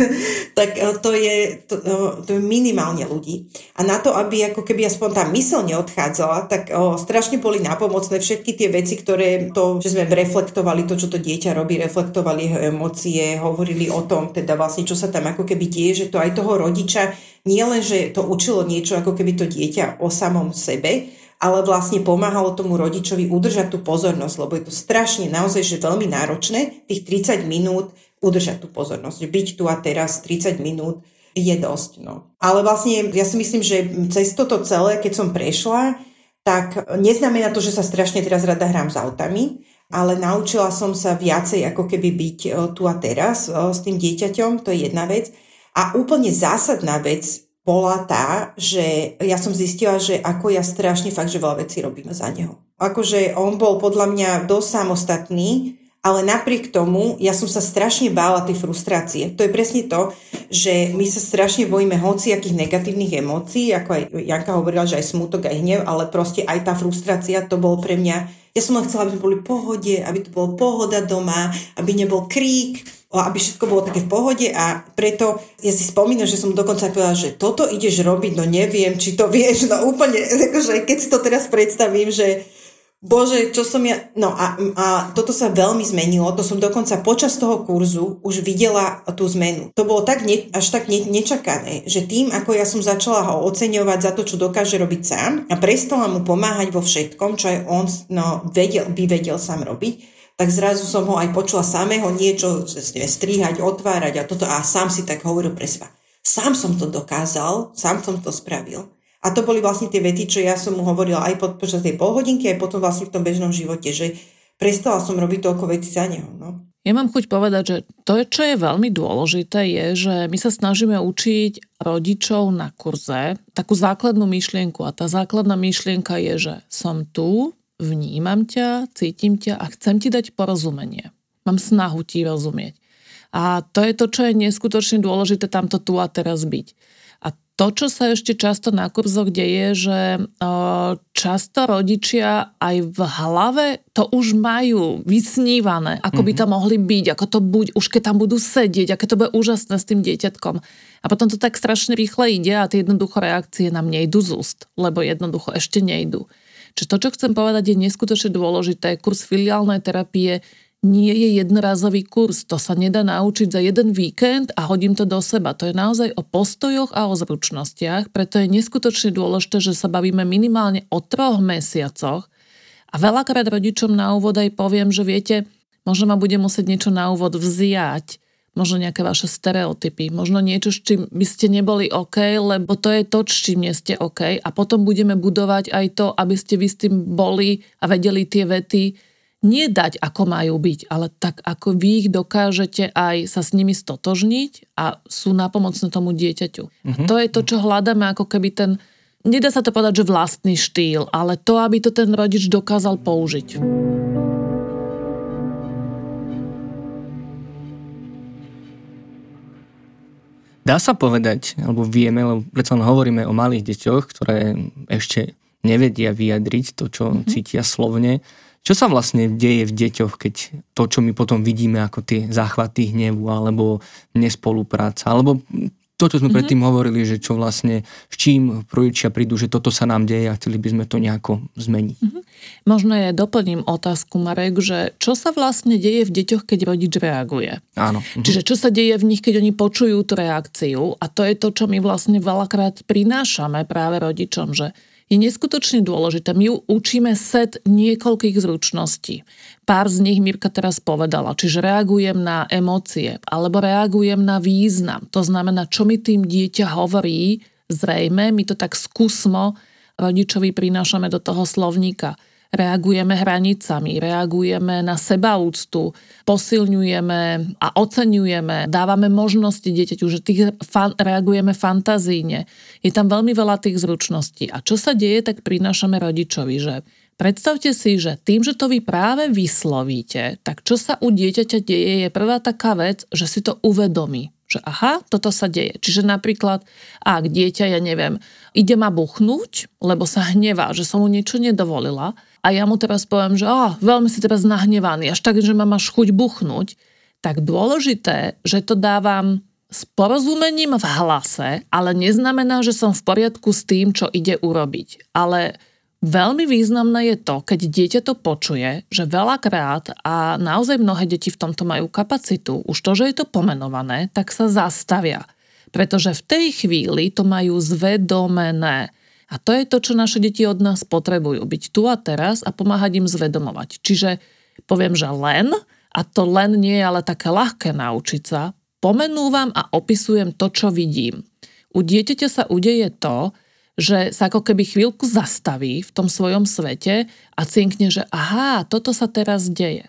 tak e, to je, to, e, to je minimálne ľudí. A na to, aby ako keby aspoň tá mysl neodchádzala, tak o, strašne boli napomocné všetky tie veci, ktoré to, že sme reflektovali to, čo to dieťa robí, reflektovali jeho emócie, hovorili o tom, teda vlastne, čo sa tam ako keby deje, že to aj toho rodiča nie len, že to učilo niečo ako keby to dieťa o samom sebe, ale vlastne pomáhalo tomu rodičovi udržať tú pozornosť, lebo je to strašne naozaj, že veľmi náročné tých 30 minút udržať tú pozornosť. Byť tu a teraz 30 minút je dosť. No. Ale vlastne ja si myslím, že cez toto celé, keď som prešla, tak neznamená to, že sa strašne teraz rada hrám s autami, ale naučila som sa viacej ako keby byť e, tu a teraz e, s tým dieťaťom, to je jedna vec. A úplne zásadná vec bola tá, že ja som zistila, že ako ja strašne fakt, že veľa vecí robím za neho. Akože on bol podľa mňa dosť samostatný ale napriek tomu ja som sa strašne bála tej frustrácie. To je presne to, že my sa strašne bojíme hociakých negatívnych emócií, ako aj Janka hovorila, že aj smutok, aj hnev, ale proste aj tá frustrácia, to bol pre mňa, ja som len chcela, aby boli pohode, aby to bolo pohoda doma, aby nebol krík, aby všetko bolo také v pohode a preto ja si spomínam, že som dokonca povedala, že toto ideš robiť, no neviem, či to vieš, no úplne, akože keď si to teraz predstavím, že Bože, čo som ja... No a, a toto sa veľmi zmenilo. To som dokonca počas toho kurzu už videla tú zmenu. To bolo tak ne, až tak ne, nečakané, že tým, ako ja som začala ho oceňovať za to, čo dokáže robiť sám a prestala mu pomáhať vo všetkom, čo aj on no, vedel, by vedel sám robiť, tak zrazu som ho aj počula samého niečo strihať, otvárať a toto a sám si tak hovoril pre seba. Sám som to dokázal, sám som to spravil. A to boli vlastne tie vety, čo ja som mu hovorila aj pod, počas tej polhodinky, aj potom vlastne v tom bežnom živote, že prestala som robiť toľko veci za neho. No. Ja mám chuť povedať, že to, čo je veľmi dôležité, je, že my sa snažíme učiť rodičov na kurze takú základnú myšlienku. A tá základná myšlienka je, že som tu, vnímam ťa, cítim ťa a chcem ti dať porozumenie. Mám snahu ti rozumieť. A to je to, čo je neskutočne dôležité tamto tu a teraz byť. To, čo sa ešte často na kurzoch deje, že často rodičia aj v hlave to už majú vysnívané, ako by mhm. to mohli byť, ako to buď, už keď tam budú sedieť, aké to bude úžasné s tým dieťatkom. A potom to tak strašne rýchle ide a tie jednoducho reakcie nám nejdu z úst, lebo jednoducho ešte nejdu. Čiže to, čo chcem povedať, je neskutočne dôležité. Kurs filiálnej terapie nie je jednorazový kurz. To sa nedá naučiť za jeden víkend a hodím to do seba. To je naozaj o postojoch a o zručnostiach, preto je neskutočne dôležité, že sa bavíme minimálne o troch mesiacoch. A veľakrát rodičom na úvod aj poviem, že viete, možno ma bude musieť niečo na úvod vziať, možno nejaké vaše stereotypy, možno niečo, s čím by ste neboli OK, lebo to je to, s čím nie ste OK a potom budeme budovať aj to, aby ste vy s tým boli a vedeli tie vety, nie dať, ako majú byť, ale tak, ako vy ich dokážete aj sa s nimi stotožniť a sú napomocné tomu dieťaťu. Mm-hmm. A mhm. to je to, čo hľadáme, ako keby ten, nedá sa to povedať, že vlastný štýl, ale to, aby to ten rodič dokázal použiť. Dá sa povedať, alebo vieme, lebo predsa hovoríme o malých deťoch, ktoré ešte nevedia vyjadriť to, čo mm-hmm. cítia slovne, čo sa vlastne deje v deťoch, keď to, čo my potom vidíme ako tie záchvaty hnevu alebo nespolupráca, alebo to, čo sme mm-hmm. predtým hovorili, že čo vlastne, s čím rodičia prídu, že toto sa nám deje a chceli by sme to nejako zmeniť. Mm-hmm. Možno ja doplním otázku, Marek, že čo sa vlastne deje v deťoch, keď rodič reaguje? Áno. Mm-hmm. Čiže čo sa deje v nich, keď oni počujú tú reakciu a to je to, čo my vlastne veľakrát prinášame práve rodičom, že je neskutočne dôležité. My ju učíme set niekoľkých zručností. Pár z nich Mirka teraz povedala, čiže reagujem na emócie alebo reagujem na význam. To znamená, čo mi tým dieťa hovorí, zrejme, my to tak skúsmo rodičovi prinášame do toho slovníka reagujeme hranicami, reagujeme na sebaúctu, posilňujeme a oceňujeme, dávame možnosti dieťaťu, že tých fan, reagujeme fantazíne. Je tam veľmi veľa tých zručností. A čo sa deje, tak prinášame rodičovi, že Predstavte si, že tým, že to vy práve vyslovíte, tak čo sa u dieťaťa deje, je prvá taká vec, že si to uvedomí. Že aha, toto sa deje. Čiže napríklad, ak dieťa, ja neviem, ide ma buchnúť, lebo sa hnevá, že som mu niečo nedovolila, a ja mu teraz poviem, že oh, veľmi si teraz nahnevaný, až tak, že ma máš chuť buchnúť, tak dôležité, že to dávam s porozumením v hlase, ale neznamená, že som v poriadku s tým, čo ide urobiť. Ale veľmi významné je to, keď dieťa to počuje, že veľakrát a naozaj mnohé deti v tomto majú kapacitu, už to, že je to pomenované, tak sa zastavia. Pretože v tej chvíli to majú zvedomené. A to je to, čo naše deti od nás potrebujú. Byť tu a teraz a pomáhať im zvedomovať. Čiže poviem, že len, a to len nie je ale také ľahké naučiť sa, pomenúvam a opisujem to, čo vidím. U dieťaťa sa udeje to, že sa ako keby chvíľku zastaví v tom svojom svete a cinkne, že aha, toto sa teraz deje.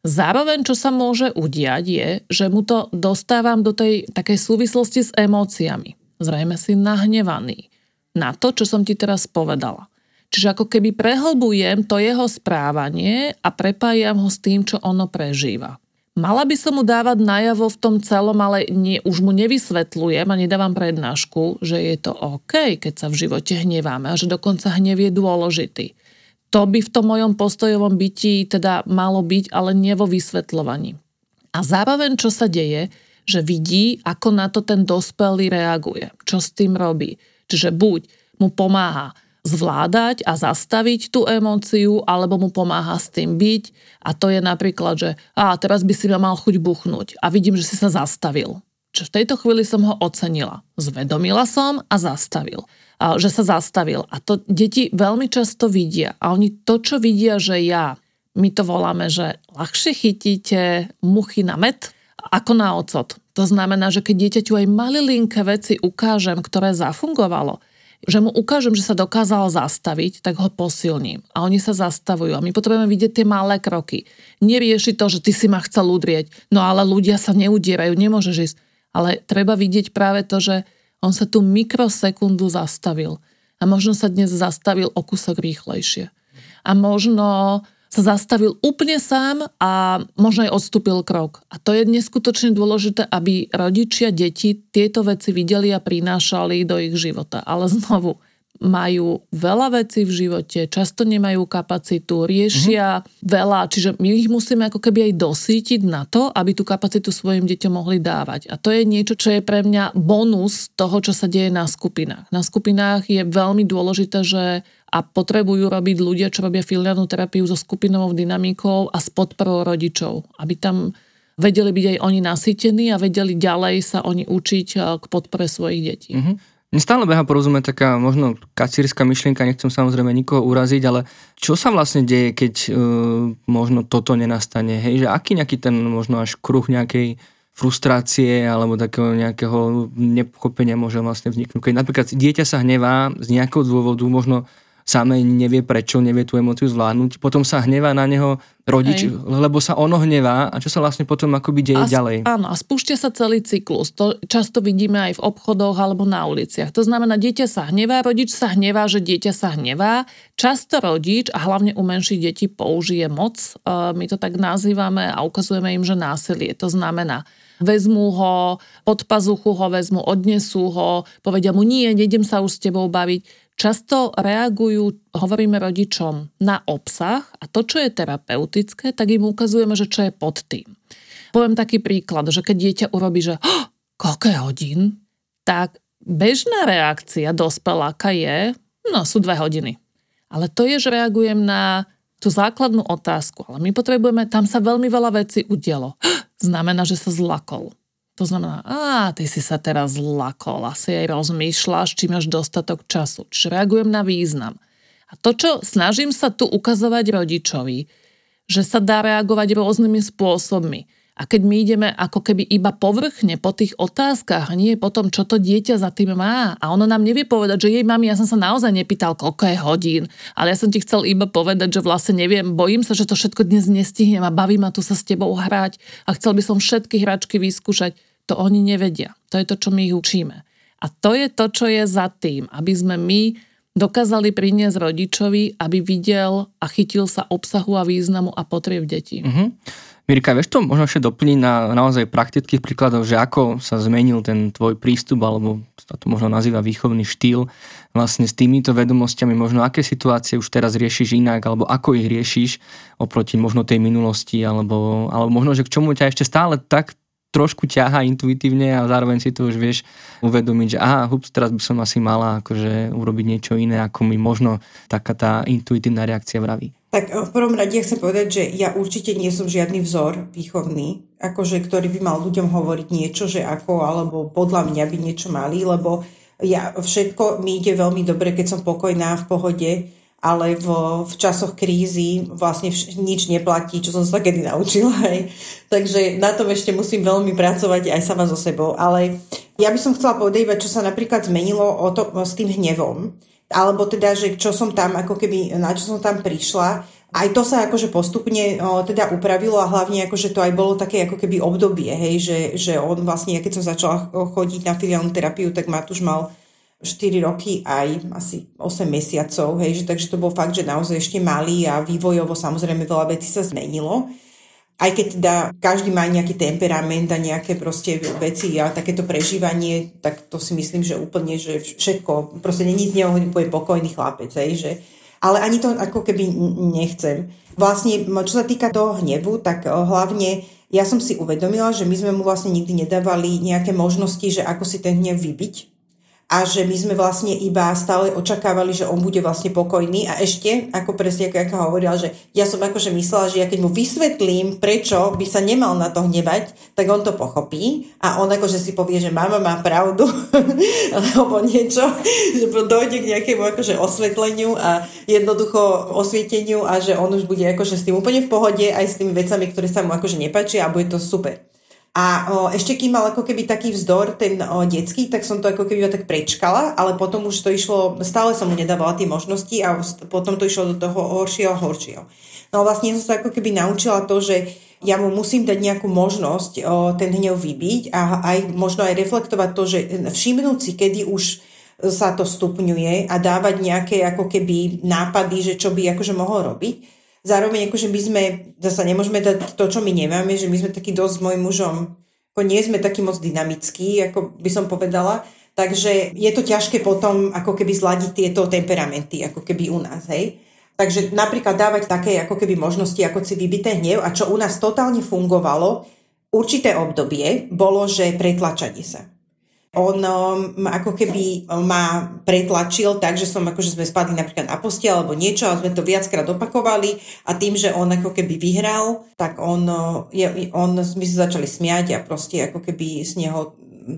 Zároveň, čo sa môže udiať, je, že mu to dostávam do tej takej súvislosti s emóciami. Zrejme si nahnevaný na to, čo som ti teraz povedala. Čiže ako keby prehlbujem to jeho správanie a prepájam ho s tým, čo ono prežíva. Mala by som mu dávať najavo v tom celom, ale nie, už mu nevysvetľujem a nedávam prednášku, že je to OK, keď sa v živote hneváme a že dokonca hnev je dôležitý. To by v tom mojom postojovom byti teda malo byť, ale nie vo vysvetľovaní. A zároveň, čo sa deje, že vidí, ako na to ten dospelý reaguje, čo s tým robí. Čiže buď mu pomáha zvládať a zastaviť tú emóciu, alebo mu pomáha s tým byť. A to je napríklad, že a teraz by si ma mal chuť buchnúť a vidím, že si sa zastavil. Čo v tejto chvíli som ho ocenila. Zvedomila som a zastavil. A, že sa zastavil. A to deti veľmi často vidia. A oni to, čo vidia, že ja, my to voláme, že ľahšie chytíte muchy na med ako na ocot. To znamená, že keď dieťaťu aj malilinké veci ukážem, ktoré zafungovalo, že mu ukážem, že sa dokázal zastaviť, tak ho posilním. A oni sa zastavujú. A my potrebujeme vidieť tie malé kroky. Nerieši to, že ty si ma chcel udrieť. No ale ľudia sa neudierajú, nemôžeš ísť. Ale treba vidieť práve to, že on sa tu mikrosekundu zastavil. A možno sa dnes zastavil o kúsok rýchlejšie. A možno sa zastavil úplne sám a možno aj odstúpil krok. A to je neskutočne dôležité, aby rodičia, deti tieto veci videli a prinášali do ich života. Ale znovu, majú veľa vecí v živote, často nemajú kapacitu, riešia mm-hmm. veľa, čiže my ich musíme ako keby aj dosítiť na to, aby tú kapacitu svojim deťom mohli dávať. A to je niečo, čo je pre mňa bonus toho, čo sa deje na skupinách. Na skupinách je veľmi dôležité, že a potrebujú robiť ľudia, čo robia filiálnu terapiu so skupinovou dynamikou a s podporou rodičov, aby tam vedeli byť aj oni nasýtení a vedeli ďalej sa oni učiť eh, k podpore svojich detí. Mm-hmm. Mne stále beha porozumieť taká možno kacírska myšlienka, nechcem samozrejme nikoho uraziť, ale čo sa vlastne deje, keď uh, možno toto nenastane? Hej, že aký nejaký ten možno až kruh nejakej frustrácie alebo takého nejakého nepochopenia môže vlastne vzniknúť. Keď napríklad dieťa sa hnevá z nejakého dôvodu, možno samé nevie prečo, nevie tú emóciu zvládnuť, potom sa hnevá na neho rodič, Hej. lebo sa ono hnevá a čo sa vlastne potom akoby deje a, ďalej. Áno, a spúšťa sa celý cyklus. To často vidíme aj v obchodoch alebo na uliciach. To znamená, dieťa sa hnevá, rodič sa hnevá, že dieťa sa hnevá. Často rodič, a hlavne u menších detí, použije moc. My to tak nazývame a ukazujeme im, že násilie. To znamená, vezmú ho, pod pazuchu ho vezmu, odnesú ho, povedia mu nie, nejdem sa už s tebou baviť často reagujú, hovoríme rodičom, na obsah a to, čo je terapeutické, tak im ukazujeme, že čo je pod tým. Poviem taký príklad, že keď dieťa urobí, že oh, koľko hodín, tak bežná reakcia dospeláka je, no sú dve hodiny. Ale to je, že reagujem na tú základnú otázku. Ale my potrebujeme, tam sa veľmi veľa vecí udialo. Znamená, že sa zlakol. To znamená, a ty si sa teraz zlakol, asi aj rozmýšľaš, či máš dostatok času. Čiže reagujem na význam. A to, čo snažím sa tu ukazovať rodičovi, že sa dá reagovať rôznymi spôsobmi. A keď my ideme ako keby iba povrchne po tých otázkach a nie po tom, čo to dieťa za tým má. A ono nám nevie povedať, že jej mami, ja som sa naozaj nepýtal, koľko je hodín, ale ja som ti chcel iba povedať, že vlastne neviem, bojím sa, že to všetko dnes nestihnem a baví ma tu sa s tebou hrať a chcel by som všetky hračky vyskúšať. To oni nevedia. To je to, čo my ich učíme. A to je to, čo je za tým, aby sme my dokázali priniesť rodičovi, aby videl a chytil sa obsahu a významu a potrieb detí. Mm-hmm. Mirka, vieš to možno ešte doplniť na naozaj praktických príkladoch, že ako sa zmenil ten tvoj prístup, alebo sa to možno nazýva výchovný štýl, vlastne s týmito vedomosťami, možno aké situácie už teraz riešiš inak, alebo ako ich riešiš oproti možno tej minulosti, alebo, alebo možno, že k čomu ťa ešte stále tak trošku ťaha intuitívne a zároveň si to už vieš uvedomiť, že aha, hups, teraz by som asi mala akože urobiť niečo iné, ako mi možno taká tá intuitívna reakcia vraví. Tak eh, v prvom rade ja chcem povedať, že ja určite nie som žiadny vzor výchovný, akože, ktorý by mal ľuďom hovoriť niečo, že ako, alebo podľa mňa by niečo mali, lebo ja všetko mi ide veľmi dobre, keď som pokojná, v pohode, ale v, v časoch krízy vlastne vš- nič neplatí, čo som sa kedy naučila. Hej. Takže na tom ešte musím veľmi pracovať aj sama so sebou. Ale ja by som chcela povedať iba, čo sa napríklad zmenilo o to, s tým hnevom. Alebo teda, že čo som tam, ako keby, na čo som tam prišla. Aj to sa akože postupne o, teda upravilo a hlavne akože to aj bolo také ako keby obdobie, hej, že, že on vlastne, keď som začala chodiť na filiálnu terapiu, tak Matúš mal 4 roky aj asi 8 mesiacov, hej, že, takže to bol fakt, že naozaj ešte malý a vývojovo samozrejme veľa vecí sa zmenilo. Aj keď teda každý má nejaký temperament a nejaké proste veci a takéto prežívanie, tak to si myslím, že úplne, že všetko, proste není z neho pokojný chlapec, hej, že ale ani to ako keby nechcem. Vlastne, čo sa týka toho hnevu, tak hlavne ja som si uvedomila, že my sme mu vlastne nikdy nedávali nejaké možnosti, že ako si ten hnev vybiť a že my sme vlastne iba stále očakávali, že on bude vlastne pokojný a ešte, ako presne ako, ako hovorila, že ja som akože myslela, že ja keď mu vysvetlím, prečo by sa nemal na to hnevať, tak on to pochopí a on akože si povie, že mama má pravdu alebo niečo, že dojde k nejakému akože osvetleniu a jednoducho osvieteniu a že on už bude akože s tým úplne v pohode aj s tými vecami, ktoré sa mu akože nepáčia a bude to super. A o, ešte kým mal ako keby taký vzdor ten o, detský, tak som to ako keby tak prečkala, ale potom už to išlo, stále som mu nedávala tie možnosti a potom to išlo do toho horšieho a horšieho. No vlastne som sa ako keby naučila to, že ja mu musím dať nejakú možnosť o, ten hnev vybiť a aj možno aj reflektovať to, že všimnúť si, kedy už sa to stupňuje a dávať nejaké ako keby nápady, že čo by akože mohol robiť zároveň akože my sme, zase nemôžeme dať to, čo my nemáme, že my sme taký dosť s mojim mužom, ako nie sme taký moc dynamickí, ako by som povedala, takže je to ťažké potom ako keby zladiť tieto temperamenty, ako keby u nás, hej. Takže napríklad dávať také ako keby možnosti, ako si vybité hnev a čo u nás totálne fungovalo, určité obdobie bolo, že pretlačanie sa on um, ako keby um, ma pretlačil tak, že som akože sme spadli napríklad na postel alebo niečo a sme to viackrát opakovali a tým, že on ako keby vyhral, tak on, uh, je, on my sa začali smiať a proste ako keby z neho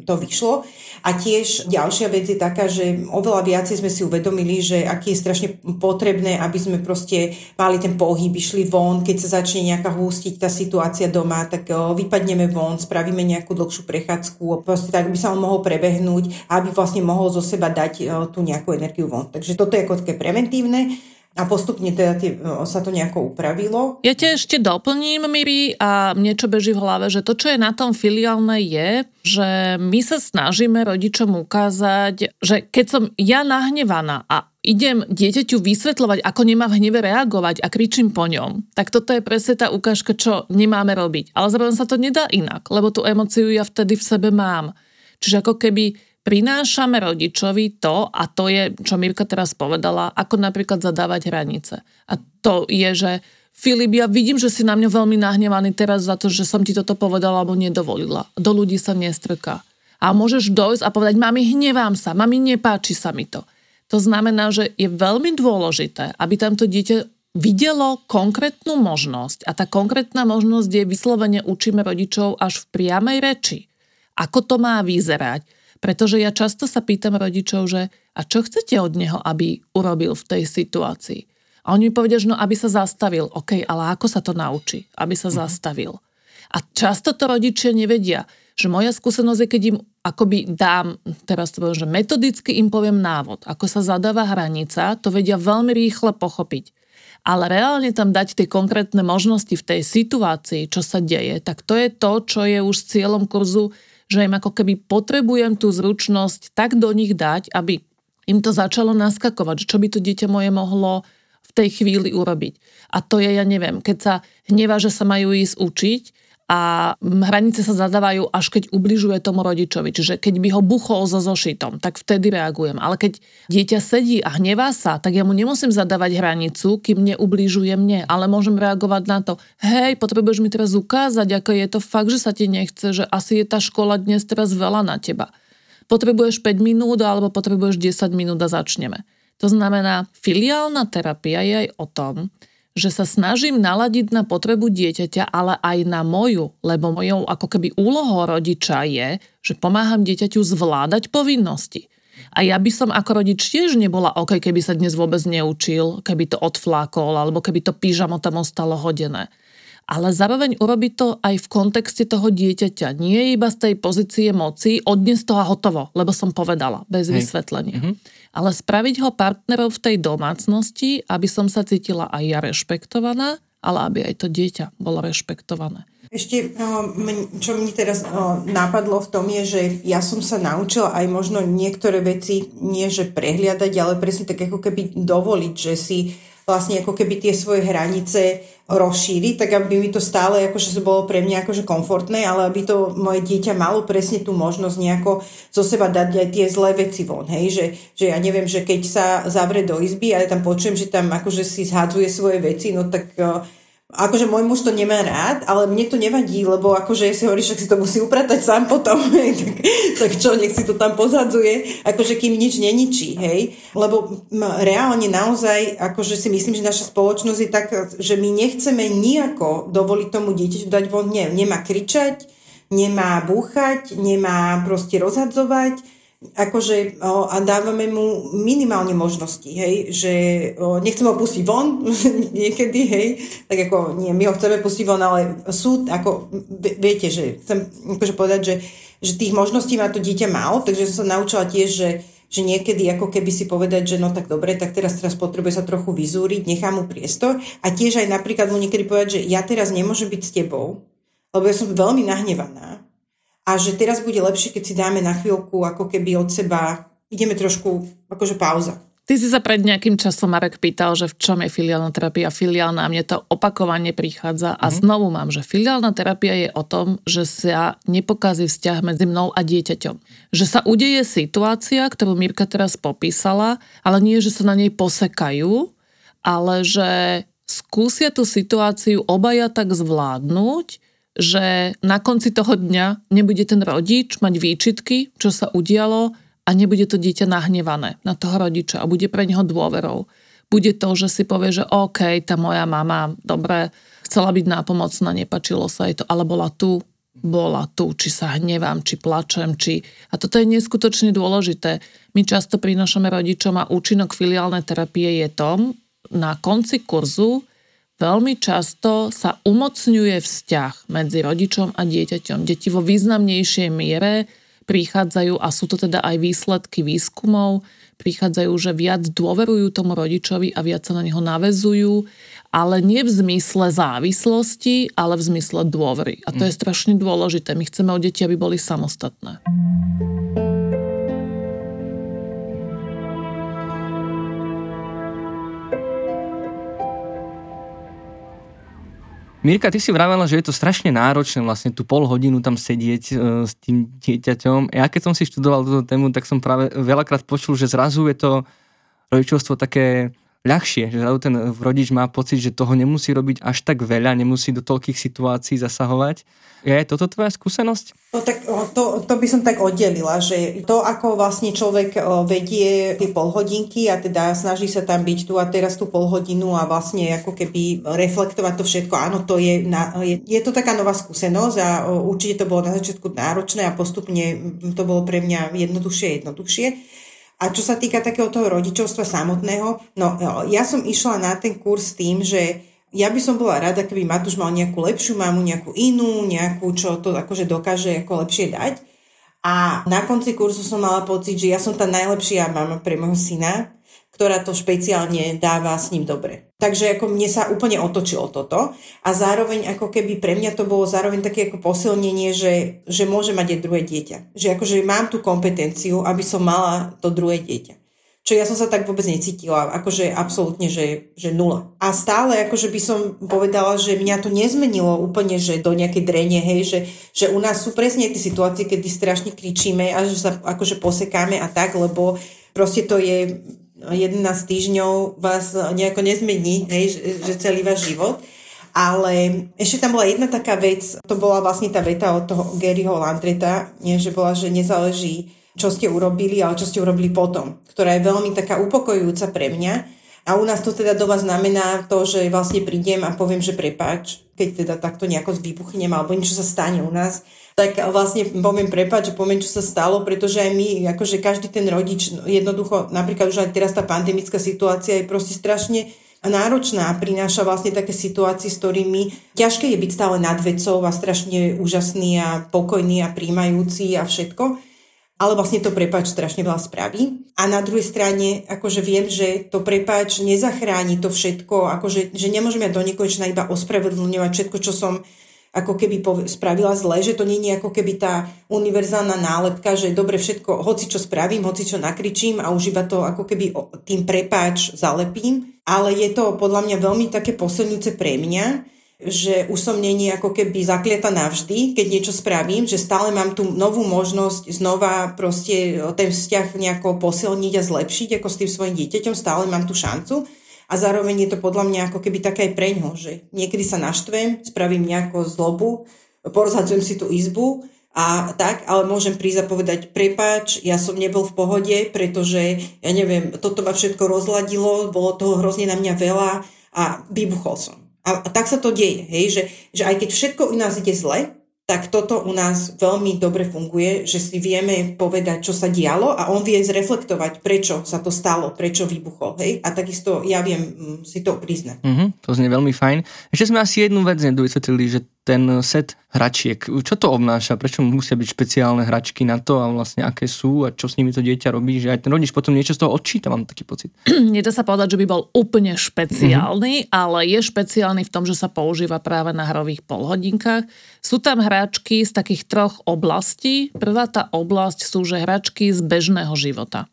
to vyšlo. A tiež ďalšia vec je taká, že oveľa viacej sme si uvedomili, že aký je strašne potrebné, aby sme proste mali ten pohyb, išli von, keď sa začne nejaká hústiť tá situácia doma, tak vypadneme von, spravíme nejakú dlhšiu prechádzku, proste tak by sa on mohol prebehnúť, aby vlastne mohol zo seba dať tú nejakú energiu von. Takže toto je ako také preventívne. A postupne teda tie, sa to nejako upravilo. Ja ťa ešte doplním, Miri, a mne čo beží v hlave, že to, čo je na tom filiálne je, že my sa snažíme rodičom ukázať, že keď som ja nahnevaná a idem dieťaťu vysvetľovať, ako nemá v hneve reagovať a kričím po ňom, tak toto je presne tá ukážka, čo nemáme robiť. Ale zároveň sa to nedá inak, lebo tú emociu ja vtedy v sebe mám. Čiže ako keby prinášame rodičovi to, a to je, čo Mirka teraz povedala, ako napríklad zadávať hranice. A to je, že Filip, ja vidím, že si na mňa veľmi nahnevaný teraz za to, že som ti toto povedala alebo nedovolila. Do ľudí sa nestrká. A môžeš dojsť a povedať, mami, hnevám sa, mami, nepáči sa mi to. To znamená, že je veľmi dôležité, aby tamto dieťa videlo konkrétnu možnosť a tá konkrétna možnosť je vyslovene učíme rodičov až v priamej reči. Ako to má vyzerať, pretože ja často sa pýtam rodičov, že a čo chcete od neho, aby urobil v tej situácii? A oni mi povedia, že no, aby sa zastavil. OK, ale ako sa to naučí? Aby sa uh-huh. zastavil. A často to rodičia nevedia, že moja skúsenosť je, keď im akoby dám, teraz to poviem, že metodicky im poviem návod, ako sa zadáva hranica, to vedia veľmi rýchle pochopiť. Ale reálne tam dať tie konkrétne možnosti v tej situácii, čo sa deje, tak to je to, čo je už cieľom kurzu že im ako keby potrebujem tú zručnosť tak do nich dať, aby im to začalo naskakovať, čo by to dieťa moje mohlo v tej chvíli urobiť. A to je, ja neviem, keď sa hnevá, že sa majú ísť učiť, a hranice sa zadávajú, až keď ubližuje tomu rodičovi. Čiže keď by ho buchol so zošitom, tak vtedy reagujem. Ale keď dieťa sedí a hnevá sa, tak ja mu nemusím zadávať hranicu, kým neublížuje mne, ale môžem reagovať na to, hej, potrebuješ mi teraz ukázať, ako je to fakt, že sa ti nechce, že asi je tá škola dnes teraz veľa na teba. Potrebuješ 5 minút alebo potrebuješ 10 minút a začneme. To znamená, filiálna terapia je aj o tom, že sa snažím naladiť na potrebu dieťaťa, ale aj na moju, lebo mojou ako keby úlohou rodiča je, že pomáham dieťaťu zvládať povinnosti. A ja by som ako rodič tiež nebola OK, keby sa dnes vôbec neučil, keby to odflákol, alebo keby to pížamo tam ostalo hodené. Ale zároveň urobiť to aj v kontexte toho dieťaťa. Nie iba z tej pozície moci, odnes to a hotovo, lebo som povedala, bez Hej. vysvetlenia. Mm-hmm ale spraviť ho partnerov v tej domácnosti, aby som sa cítila aj ja rešpektovaná, ale aby aj to dieťa bolo rešpektované. Ešte, čo mi teraz napadlo v tom je, že ja som sa naučila aj možno niektoré veci nie že prehliadať, ale presne tak ako keby dovoliť, že si vlastne ako keby tie svoje hranice rozšíriť, tak aby mi to stále akože bolo pre mňa akože komfortné, ale aby to moje dieťa malo presne tú možnosť nejako zo seba dať aj tie zlé veci von, hej, že, že ja neviem, že keď sa zavre do izby a ja tam počujem, že tam akože si zhadzuje svoje veci, no tak akože môj muž to nemá rád, ale mne to nevadí, lebo akože si hovorí, že si to musí upratať sám potom, hej, tak, tak čo, nech si to tam pozadzuje, akože kým nič neničí, hej. Lebo reálne naozaj, akože si myslím, že naša spoločnosť je tak, že my nechceme nejako dovoliť tomu dieťaťu dať von, nie, nemá kričať, nemá búchať, nemá proste rozhadzovať, akože a dávame mu minimálne možnosti, hej, že o, nechceme ho pustiť von niekedy, hej, tak ako nie, my ho chceme pustiť von, ale sú, ako viete, že chcem akože povedať, že, že tých možností má to dieťa málo, takže som sa naučila tiež, že že niekedy ako keby si povedať, že no tak dobre, tak teraz teraz potrebuje sa trochu vyzúriť, nechám mu priestor. A tiež aj napríklad mu niekedy povedať, že ja teraz nemôžem byť s tebou, lebo ja som veľmi nahnevaná a že teraz bude lepšie, keď si dáme na chvíľku ako keby od seba, ideme trošku akože pauza. Ty si sa pred nejakým časom, Marek, pýtal, že v čom je filiálna terapia. Filiálna, a mne to opakovane prichádza a mm. znovu mám, že filiálna terapia je o tom, že sa nepokazí vzťah medzi mnou a dieťaťom. Že sa udeje situácia, ktorú Mirka teraz popísala, ale nie, že sa na nej posekajú, ale že skúsia tú situáciu obaja tak zvládnuť, že na konci toho dňa nebude ten rodič mať výčitky, čo sa udialo a nebude to dieťa nahnevané na toho rodiča a bude pre neho dôverou. Bude to, že si povie, že OK, tá moja mama, dobre, chcela byť nápomocná, nepačilo sa jej to, ale bola tu, bola tu, či sa hnevám, či plačem, či... A toto je neskutočne dôležité. My často prinášame rodičom a účinok filiálnej terapie je tom, na konci kurzu Veľmi často sa umocňuje vzťah medzi rodičom a dieťaťom. Deti vo významnejšej miere prichádzajú, a sú to teda aj výsledky výskumov, prichádzajú, že viac dôverujú tomu rodičovi a viac sa na neho navezujú, ale nie v zmysle závislosti, ale v zmysle dôvery. A to je strašne dôležité. My chceme od deti, aby boli samostatné. Mirka, ty si vravela, že je to strašne náročné vlastne tú pol hodinu tam sedieť e, s tým dieťaťom. Ja keď som si študoval túto tému, tak som práve veľakrát počul, že zrazu je to rodičovstvo také ľahšie, že ten rodič má pocit, že toho nemusí robiť až tak veľa, nemusí do toľkých situácií zasahovať je toto tvoja skúsenosť? No tak to, to by som tak oddelila, že to, ako vlastne človek vedie tie polhodinky a teda snaží sa tam byť tu a teraz tú polhodinu a vlastne ako keby reflektovať to všetko, áno, to je, je, je to taká nová skúsenosť a určite to bolo na začiatku náročné a postupne to bolo pre mňa jednoduchšie, jednoduchšie. A čo sa týka takého toho rodičovstva samotného, no ja som išla na ten kurz tým, že ja by som bola rada, keby Matúš mal nejakú lepšiu mamu, nejakú inú, nejakú, čo to akože dokáže ako lepšie dať. A na konci kurzu som mala pocit, že ja som tá najlepšia mama pre môjho syna, ktorá to špeciálne dáva s ním dobre. Takže ako mne sa úplne otočilo toto a zároveň ako keby pre mňa to bolo zároveň také ako posilnenie, že, že môže mať aj druhé dieťa. Že akože mám tú kompetenciu, aby som mala to druhé dieťa. Čo ja som sa tak vôbec necítila, akože absolútne, že, že nula. A stále akože by som povedala, že mňa to nezmenilo úplne, že do nejakej drenie, hej, že, že u nás sú presne tie situácie, kedy strašne kričíme a že sa akože posekáme a tak, lebo proste to je 11 týždňov vás nejako nezmení, hej, že, že celý váš život. Ale ešte tam bola jedna taká vec, to bola vlastne tá veta od toho Garyho Landreta, nie, že bola, že nezáleží čo ste urobili, ale čo ste urobili potom, ktorá je veľmi taká upokojujúca pre mňa. A u nás to teda doma znamená to, že vlastne prídem a poviem, že prepáč, keď teda takto nejako vybuchnem alebo niečo sa stane u nás, tak vlastne poviem prepáč a poviem, čo sa stalo, pretože aj my, akože každý ten rodič, jednoducho, napríklad už aj teraz tá pandemická situácia je proste strašne náročná a prináša vlastne také situácie, s ktorými ťažké je byť stále nad vecou a strašne úžasný a pokojný a príjmajúci a všetko ale vlastne to prepáč strašne veľa spraví. A na druhej strane, akože viem, že to prepáč nezachráni to všetko, akože že nemôžem ja do nekonečna iba ospravedlňovať všetko, čo som ako keby spravila zle, že to nie je ako keby tá univerzálna nálepka, že dobre všetko, hoci čo spravím, hoci čo nakričím a už iba to ako keby tým prepáč zalepím, ale je to podľa mňa veľmi také posilňujúce pre mňa, že už som není ako keby zakliata navždy, keď niečo spravím, že stále mám tú novú možnosť znova proste ten vzťah nejako posilniť a zlepšiť ako s tým svojim dieťaťom, stále mám tú šancu a zároveň je to podľa mňa ako keby také aj preňho, že niekedy sa naštvem, spravím nejakú zlobu, porozhadzujem si tú izbu a tak, ale môžem prísť a povedať, prepáč, ja som nebol v pohode, pretože, ja neviem, toto ma všetko rozladilo, bolo toho hrozne na mňa veľa a vybuchol som. A, a tak sa to deje, hej, že, že aj keď všetko u nás ide zle, tak toto u nás veľmi dobre funguje, že si vieme povedať, čo sa dialo a on vie zreflektovať, prečo sa to stalo, prečo vybuchol. Hej? A takisto ja viem mm, si to priznať. Mm-hmm, to znie veľmi fajn. Ešte sme asi jednu vec nedovysvetlili, že ten set hračiek, čo to obnáša, prečo musia byť špeciálne hračky na to a vlastne aké sú a čo s nimi to dieťa robí, že aj ten rodič potom niečo z toho odčíta, mám taký pocit. Nedá sa povedať, že by bol úplne špeciálny, mm-hmm. ale je špeciálny v tom, že sa používa práve na hrových polhodinkách. Sú tam hračky z takých troch oblastí. Prvá tá oblasť sú, že hračky z bežného života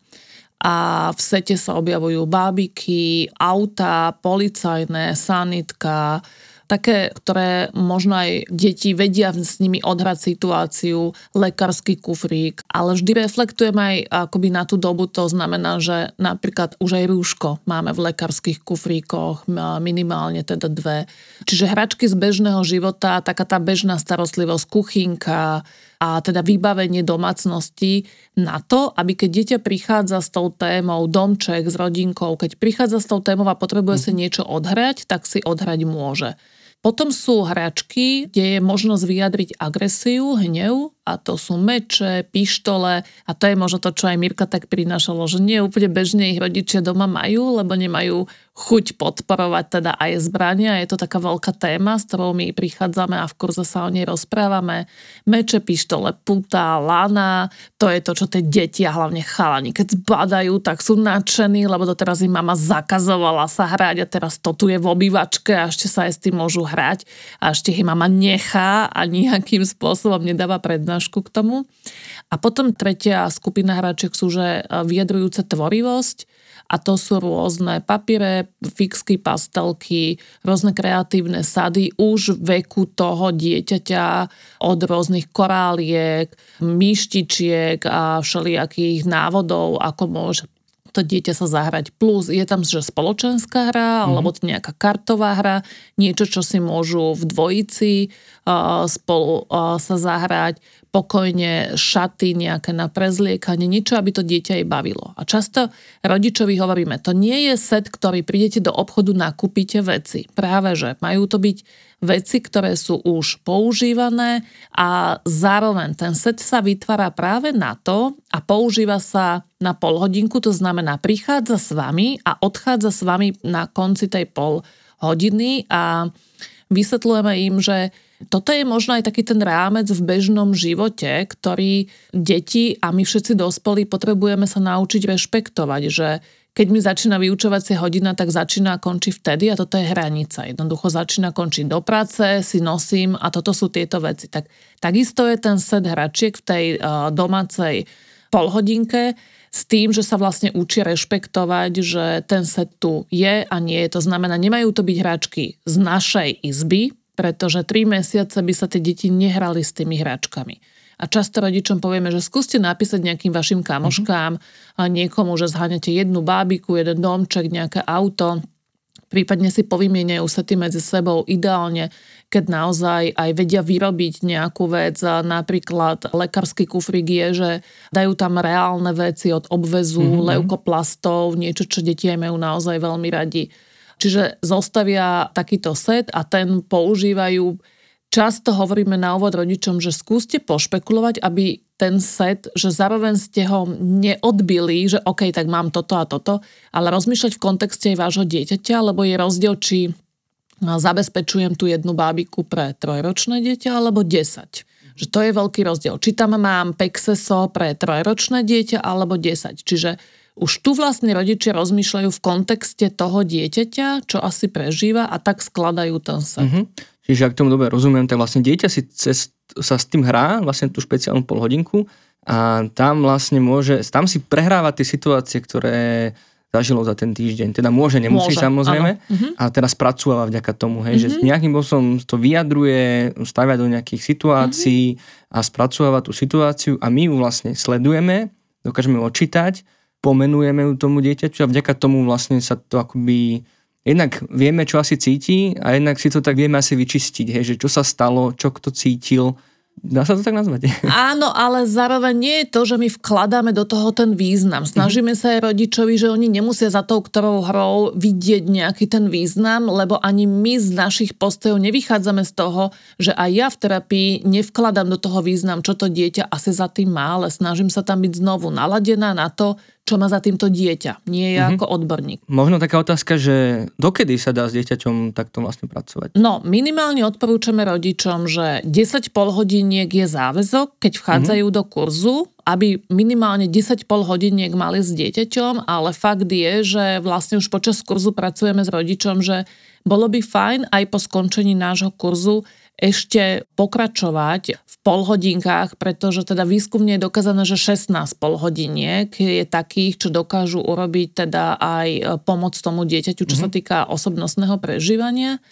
a v sete sa objavujú bábiky, auta, policajné, sanitka, také, ktoré možno aj deti vedia s nimi odhrať situáciu, lekársky kufrík, ale vždy reflektujem aj akoby na tú dobu, to znamená, že napríklad už aj rúško máme v lekárskych kufríkoch, minimálne teda dve. Čiže hračky z bežného života, taká tá bežná starostlivosť, kuchynka, a teda vybavenie domácnosti na to, aby keď dieťa prichádza s tou témou, domček s rodinkou, keď prichádza s tou témou a potrebuje si mhm. niečo odhrať, tak si odhrať môže. Potom sú hračky, kde je možnosť vyjadriť agresiu, hnev a to sú meče, pištole a to je možno to, čo aj Mirka tak prinášalo, že nie úplne bežne ich rodičia doma majú, lebo nemajú chuť podporovať teda aj zbrania. Je to taká veľká téma, s ktorou my prichádzame a v kurze sa o nej rozprávame. Meče, pištole, puta, lana, to je to, čo tie deti a hlavne chalani, keď zbadajú, tak sú nadšení, lebo to teraz im mama zakazovala sa hrať a teraz to tu je v obývačke a ešte sa aj s tým môžu hrať a ešte ich mama nechá a nejakým spôsobom nedáva prednášku k tomu. A potom tretia skupina hračiek sú, že e, vyjadrujúce tvorivosť a to sú rôzne papiere, fixky, pastelky, rôzne kreatívne sady už veku toho dieťaťa od rôznych koráliek, myštičiek a všelijakých návodov, ako môže to dieťa sa zahrať. Plus je tam že spoločenská hra, mm-hmm. alebo nejaká kartová hra, niečo, čo si môžu v dvojici uh, spolu uh, sa zahrať pokojne šaty nejaké na prezliekanie, niečo, aby to dieťa jej bavilo. A často rodičovi hovoríme, to nie je set, ktorý prídete do obchodu, nakúpite veci. Práve, že majú to byť veci, ktoré sú už používané a zároveň ten set sa vytvára práve na to a používa sa na pol hodinku, to znamená prichádza s vami a odchádza s vami na konci tej pol hodiny a vysvetľujeme im, že toto je možno aj taký ten rámec v bežnom živote, ktorý deti a my všetci dospelí potrebujeme sa naučiť rešpektovať, že keď mi začína vyučovacia hodina, tak začína a končí vtedy a toto je hranica. Jednoducho začína končiť do práce, si nosím a toto sú tieto veci. Tak, takisto je ten set hračiek v tej uh, domácej polhodinke s tým, že sa vlastne učia rešpektovať, že ten set tu je a nie je. To znamená, nemajú to byť hračky z našej izby, pretože tri mesiace by sa tie deti nehrali s tými hračkami. A často rodičom povieme, že skúste napísať nejakým vašim kamoškám a niekomu, že zháňate jednu bábiku, jeden domček, nejaké auto, prípadne si povymieňajú sa tým medzi sebou ideálne, keď naozaj aj vedia vyrobiť nejakú vec. Napríklad lekársky kufrík je, že dajú tam reálne veci od obvezu, mm-hmm. leukoplastov, niečo, čo deti aj majú naozaj veľmi radi Čiže zostavia takýto set a ten používajú. Často hovoríme na úvod rodičom, že skúste pošpekulovať, aby ten set, že zároveň ste ho neodbili, že OK, tak mám toto a toto, ale rozmýšľať v kontexte aj vášho dieťaťa, lebo je rozdiel, či zabezpečujem tú jednu bábiku pre trojročné dieťa alebo 10 že to je veľký rozdiel. Či tam mám pexeso pre trojročné dieťa alebo 10. Čiže už tu vlastne rodičia rozmýšľajú v kontexte toho dieťaťa, čo asi prežíva a tak skladajú ten set. Mm-hmm. Čiže ak tomu dobre rozumiem, tak vlastne dieťa si cez, sa s tým hrá, vlastne tú špeciálnu polhodinku a tam vlastne môže, tam si prehráva tie situácie, ktoré zažilo za ten týždeň. Teda môže, nemusí môže, samozrejme. Uh-huh. A teraz spracúva vďaka tomu, hej, uh-huh. že mhm. nejakým spôsobom to vyjadruje, stavia do nejakých situácií uh-huh. a spracúva tú situáciu a my ju vlastne sledujeme, dokážeme očítať, pomenujeme ju tomu dieťaťu a vďaka tomu vlastne sa to akoby jednak vieme, čo asi cíti a jednak si to tak vieme asi vyčistiť, hej, že čo sa stalo, čo kto cítil Dá sa to tak nazvať? Áno, ale zároveň nie je to, že my vkladáme do toho ten význam. Snažíme sa aj rodičovi, že oni nemusia za tou ktorou hrou vidieť nejaký ten význam, lebo ani my z našich postojov nevychádzame z toho, že aj ja v terapii nevkladám do toho význam, čo to dieťa asi za tým má, ale snažím sa tam byť znovu naladená na to, čo má za týmto dieťa, nie ja mm-hmm. ako odborník. Možno taká otázka, že dokedy sa dá s dieťaťom takto vlastne pracovať? No, minimálne odporúčame rodičom, že 10 pol hodiniek je záväzok, keď vchádzajú mm-hmm. do kurzu, aby minimálne 10 pol hodiniek mali s dieťaťom, ale fakt je, že vlastne už počas kurzu pracujeme s rodičom, že bolo by fajn aj po skončení nášho kurzu ešte pokračovať v polhodinkách, pretože teda výskumne je dokázané, že 16 polhodiniek je takých, čo dokážu urobiť teda aj pomoc tomu dieťaťu, čo mm-hmm. sa mhm. týka osobnostného prežívania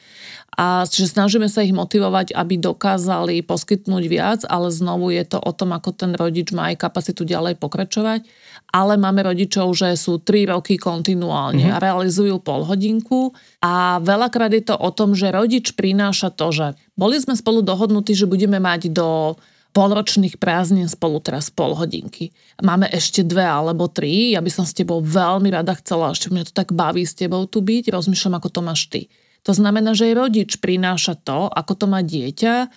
a že snažíme sa ich motivovať, aby dokázali poskytnúť viac, ale znovu je to o tom, ako ten rodič má aj kapacitu ďalej pokračovať. Ale máme rodičov, že sú 3 roky kontinuálne mm-hmm. a realizujú pol hodinku a veľakrát je to o tom, že rodič prináša to, že boli sme spolu dohodnutí, že budeme mať do polročných prázdnin spolu teraz pol hodinky. Máme ešte dve alebo tri, ja by som s tebou veľmi rada chcela, ešte mňa to tak baví s tebou tu byť, rozmýšľam, ako to máš ty. To znamená, že aj rodič prináša to, ako to má dieťa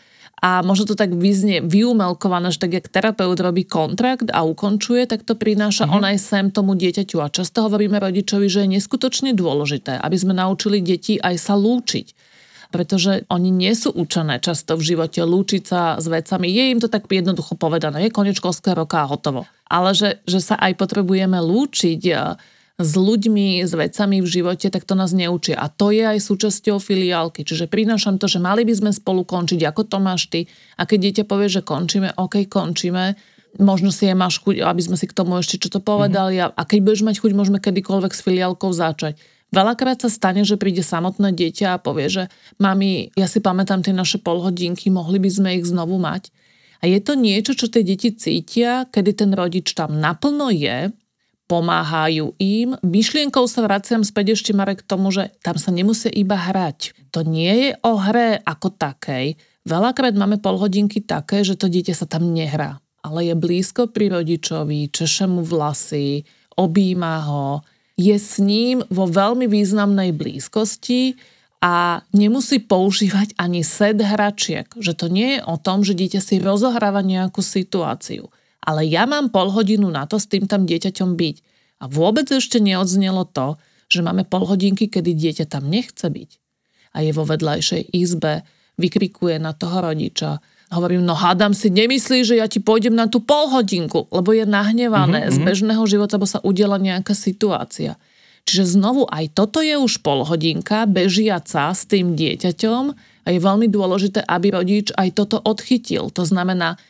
a možno to tak vyznie vyumelkované, že tak jak terapeut robí kontrakt a ukončuje, tak to prináša mm-hmm. on aj sem tomu dieťaťu. A často hovoríme rodičovi, že je neskutočne dôležité, aby sme naučili deti aj sa lúčiť pretože oni nie sú učené často v živote lúčiť sa s vecami. Je im to tak jednoducho povedané, je koniec školského roka a hotovo. Ale že, že sa aj potrebujeme lúčiť s ľuďmi, s vecami v živote, tak to nás neučia. A to je aj súčasťou filiálky. Čiže prinášam to, že mali by sme spolu končiť, ako to máš ty. A keď dieťa povie, že končíme, OK, končíme, možno si je máš chuť, aby sme si k tomu ešte čo to povedali. Mm-hmm. A keď budeš mať chuť, môžeme kedykoľvek s filiálkou začať. Veľakrát sa stane, že príde samotné dieťa a povie, že mami, ja si pamätám tie naše polhodinky, mohli by sme ich znovu mať. A je to niečo, čo tie deti cítia, kedy ten rodič tam naplno je, pomáhajú im. Myšlienkou sa vraciam späť ešte, Marek, k tomu, že tam sa nemusia iba hrať. To nie je o hre ako takej. Veľakrát máme polhodinky také, že to dieťa sa tam nehrá, ale je blízko pri rodičovi, češe mu vlasy, objíma ho, je s ním vo veľmi významnej blízkosti a nemusí používať ani set hračiek. Že to nie je o tom, že dieťa si rozohráva nejakú situáciu ale ja mám pol hodinu na to s tým tam dieťaťom byť. A vôbec ešte neodznelo to, že máme pol hodinky, kedy dieťa tam nechce byť. A je vo vedľajšej izbe, vykrikuje na toho rodiča. Hovorím, no hádam si, nemyslí, že ja ti pôjdem na tú pol hodinku, lebo je nahnevané mm-hmm. z mhm. bežného života, lebo sa udela nejaká situácia. Čiže znovu aj toto je už pol hodinka bežiaca s tým dieťaťom a je veľmi dôležité, aby rodič aj toto odchytil. To znamená,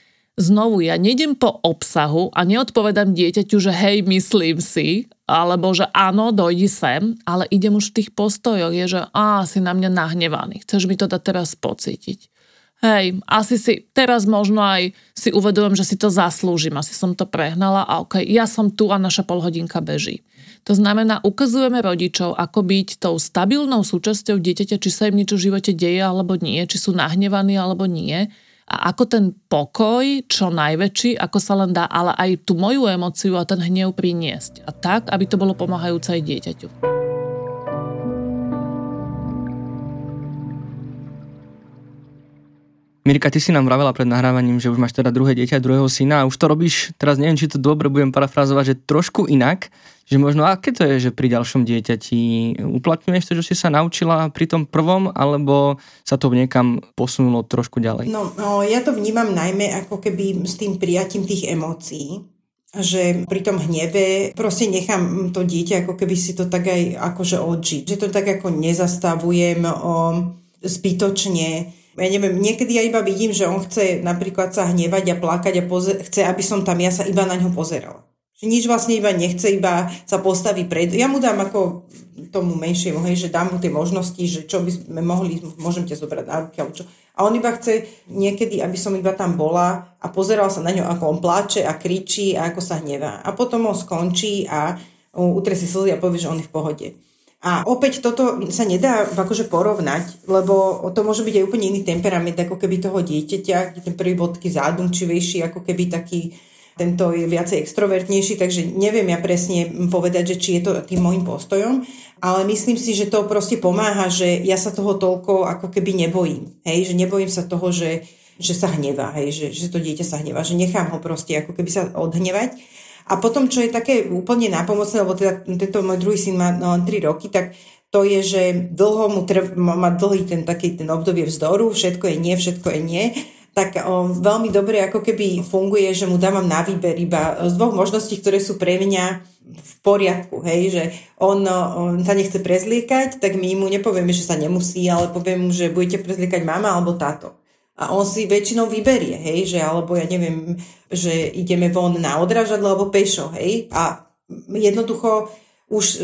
Znovu, ja nejdem po obsahu a neodpovedám dieťaťu, že hej, myslím si, alebo že áno, dojdi sem, ale idem už v tých postojoch, je, že á, si na mňa nahnevaný, chceš mi to dať teraz pocítiť. Hej, asi si, teraz možno aj si uvedomujem, že si to zaslúžim, asi som to prehnala a ok, ja som tu a naša polhodinka beží. To znamená, ukazujeme rodičov, ako byť tou stabilnou súčasťou dieťaťa, či sa im niečo v živote deje alebo nie, či sú nahnevaní alebo nie a ako ten pokoj, čo najväčší, ako sa len dá, ale aj tú moju emociu a ten hnev priniesť. A tak, aby to bolo pomáhajúce aj dieťaťu. Mirka, ty si nám vravela pred nahrávaním, že už máš teda druhé dieťa, druhého syna a už to robíš, teraz neviem, či to dobre budem parafrazovať, že trošku inak, že možno aké to je, že pri ďalšom dieťati uplatňuješ to, čo si sa naučila pri tom prvom, alebo sa to niekam posunulo trošku ďalej? No, no ja to vnímam najmä ako keby s tým prijatím tých emócií, že pri tom hneve proste nechám to dieťa ako keby si to tak aj akože odžiť, že to tak ako nezastavujem o zbytočne ja neviem, niekedy ja iba vidím, že on chce napríklad sa hnevať a plakať a pozer- chce, aby som tam ja sa iba na ňo pozerala. Že nič vlastne iba nechce, iba sa postaví pred... Ja mu dám ako tomu menšiemu, hej, že dám mu tie možnosti, že čo by sme mohli, môžem ťa zobrať na ruky, alebo čo. A on iba chce niekedy, aby som iba tam bola a pozerala sa na ňo, ako on pláče a kričí a ako sa hnevá. A potom on skončí a utrie si slzy a povie, že on je v pohode. A opäť toto sa nedá akože porovnať, lebo to môže byť aj úplne iný temperament, ako keby toho dieťaťa, kde ten prvý bod taký zádumčivejší, ako keby taký tento je viacej extrovertnejší, takže neviem ja presne povedať, že či je to tým môjim postojom, ale myslím si, že to proste pomáha, že ja sa toho toľko ako keby nebojím. Hej, že nebojím sa toho, že, že sa hnevá, hej, že, že to dieťa sa hnevá, že nechám ho proste ako keby sa odhnevať. A potom, čo je také úplne nápomocné, lebo teda tento môj druhý syn má len 3 roky, tak to je, že dlho mu trv, má dlhý ten taký ten obdobie vzdoru, všetko je nie, všetko je nie tak o, veľmi dobre ako keby funguje, že mu dávam na výber iba z dvoch možností, ktoré sú pre mňa v poriadku, hej, že on, on sa nechce prezliekať, tak my mu nepovieme, že sa nemusí, ale poviem mu, že budete prezliekať mama alebo táto. A on si väčšinou vyberie, hej, že alebo ja neviem, že ideme von na odražadlo alebo pešo, hej, a jednoducho už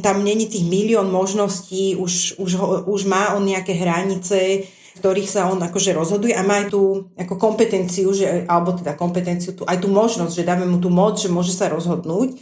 tam není tých milión možností, už, už, už má on nejaké hranice, ktorých sa on akože rozhoduje a má aj tú ako kompetenciu, že, alebo teda kompetenciu, tú, aj tú možnosť, že dáme mu tú moc, že môže sa rozhodnúť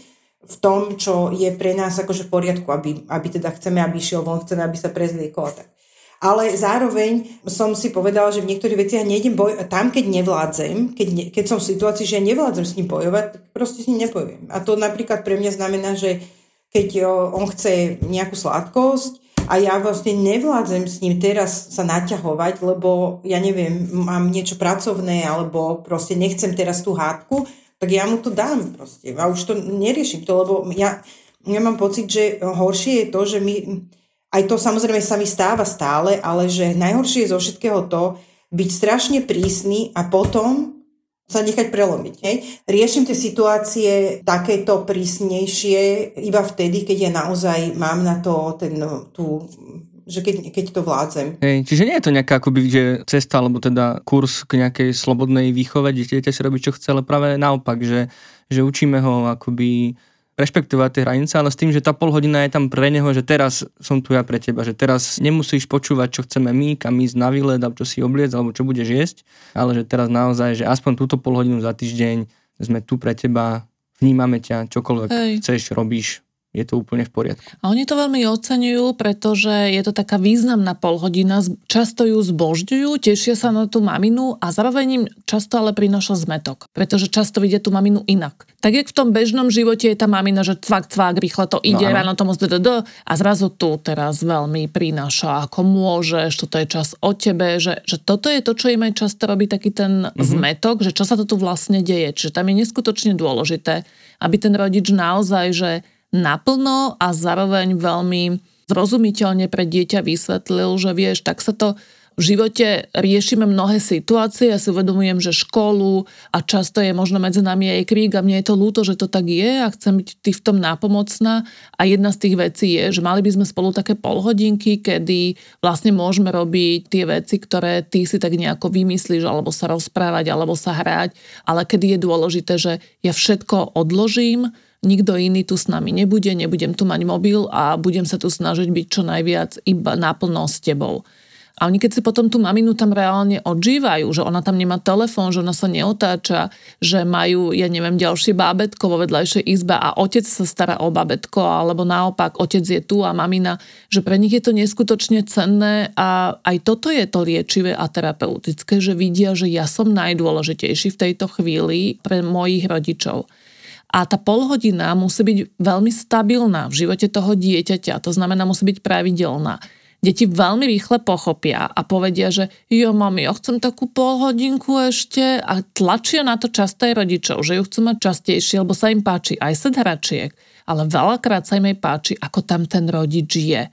v tom, čo je pre nás akože v poriadku, aby, aby teda chceme, aby išiel von, chceme, aby sa prezliekol a tak. Ale zároveň som si povedala, že v niektorých veciach nejdem boj, tam, keď nevládzem, keď, ne, keď som v situácii, že nevládzem s ním bojovať, tak proste s ním nepoviem. A to napríklad pre mňa znamená, že keď on chce nejakú sladkosť, a ja vlastne nevládzem s ním teraz sa naťahovať, lebo ja neviem, mám niečo pracovné alebo proste nechcem teraz tú hádku, tak ja mu to dám proste. A už to neriešim to, lebo ja, ja mám pocit, že horšie je to, že my, aj to samozrejme sa mi stáva stále, ale že najhoršie je zo všetkého to, byť strašne prísny a potom sa nechať prelomiť. Hej. Riešim tie situácie takéto prísnejšie iba vtedy, keď ja naozaj mám na to ten, tú že keď, keď to vládzem. Hej, čiže nie je to nejaká akoby, že cesta, alebo teda kurz k nejakej slobodnej výchove, dieťa si robí, čo chce, ale práve naopak, že, že učíme ho akoby rešpektovať tie hranice, ale s tým, že tá pol hodina je tam pre neho, že teraz som tu ja pre teba, že teraz nemusíš počúvať, čo chceme my, kam ísť na výlet, alebo čo si obliec, alebo čo budeš jesť, ale že teraz naozaj, že aspoň túto pol hodinu za týždeň sme tu pre teba, vnímame ťa, čokoľvek Hej. chceš, robíš, je to úplne v poriadku. A oni to veľmi oceňujú, pretože je to taká významná polhodina, často ju zbožďujú, tešia sa na tú maminu a zároveň im často ale prináša zmetok, pretože často vidie tú maminu inak. Tak jak v tom bežnom živote je tá mamina, že cvak, cvak, rýchle to ide, no, ráno tomu zddd, a zrazu tu teraz veľmi prináša, ako môžeš, toto je čas o tebe, že, že toto je to, čo im aj často robí taký ten mm-hmm. zmetok, že čo sa to tu vlastne deje. Čiže tam je neskutočne dôležité, aby ten rodič naozaj, že naplno a zároveň veľmi zrozumiteľne pre dieťa vysvetlil, že vieš, tak sa to v živote riešime mnohé situácie, ja si uvedomujem, že školu a často je možno medzi nami aj krík a mne je to ľúto, že to tak je a chcem byť ty v tom nápomocná. A jedna z tých vecí je, že mali by sme spolu také polhodinky, kedy vlastne môžeme robiť tie veci, ktoré ty si tak nejako vymyslíš alebo sa rozprávať alebo sa hrať, ale kedy je dôležité, že ja všetko odložím, nikto iný tu s nami nebude, nebudem tu mať mobil a budem sa tu snažiť byť čo najviac iba naplno s tebou. A oni keď si potom tú maminu tam reálne odžívajú, že ona tam nemá telefón, že ona sa neotáča, že majú, ja neviem, ďalšie bábetko vo vedľajšej izbe a otec sa stará o bábetko, alebo naopak, otec je tu a mamina, že pre nich je to neskutočne cenné a aj toto je to liečivé a terapeutické, že vidia, že ja som najdôležitejší v tejto chvíli pre mojich rodičov. A tá polhodina musí byť veľmi stabilná v živote toho dieťaťa, to znamená musí byť pravidelná. Deti veľmi rýchle pochopia a povedia, že jo, mami, ja chcem takú polhodinku ešte a tlačia na to často aj rodičov, že ju chcú mať častejšie, lebo sa im páči aj set hračiek, ale veľakrát sa im aj páči, ako tam ten rodič je.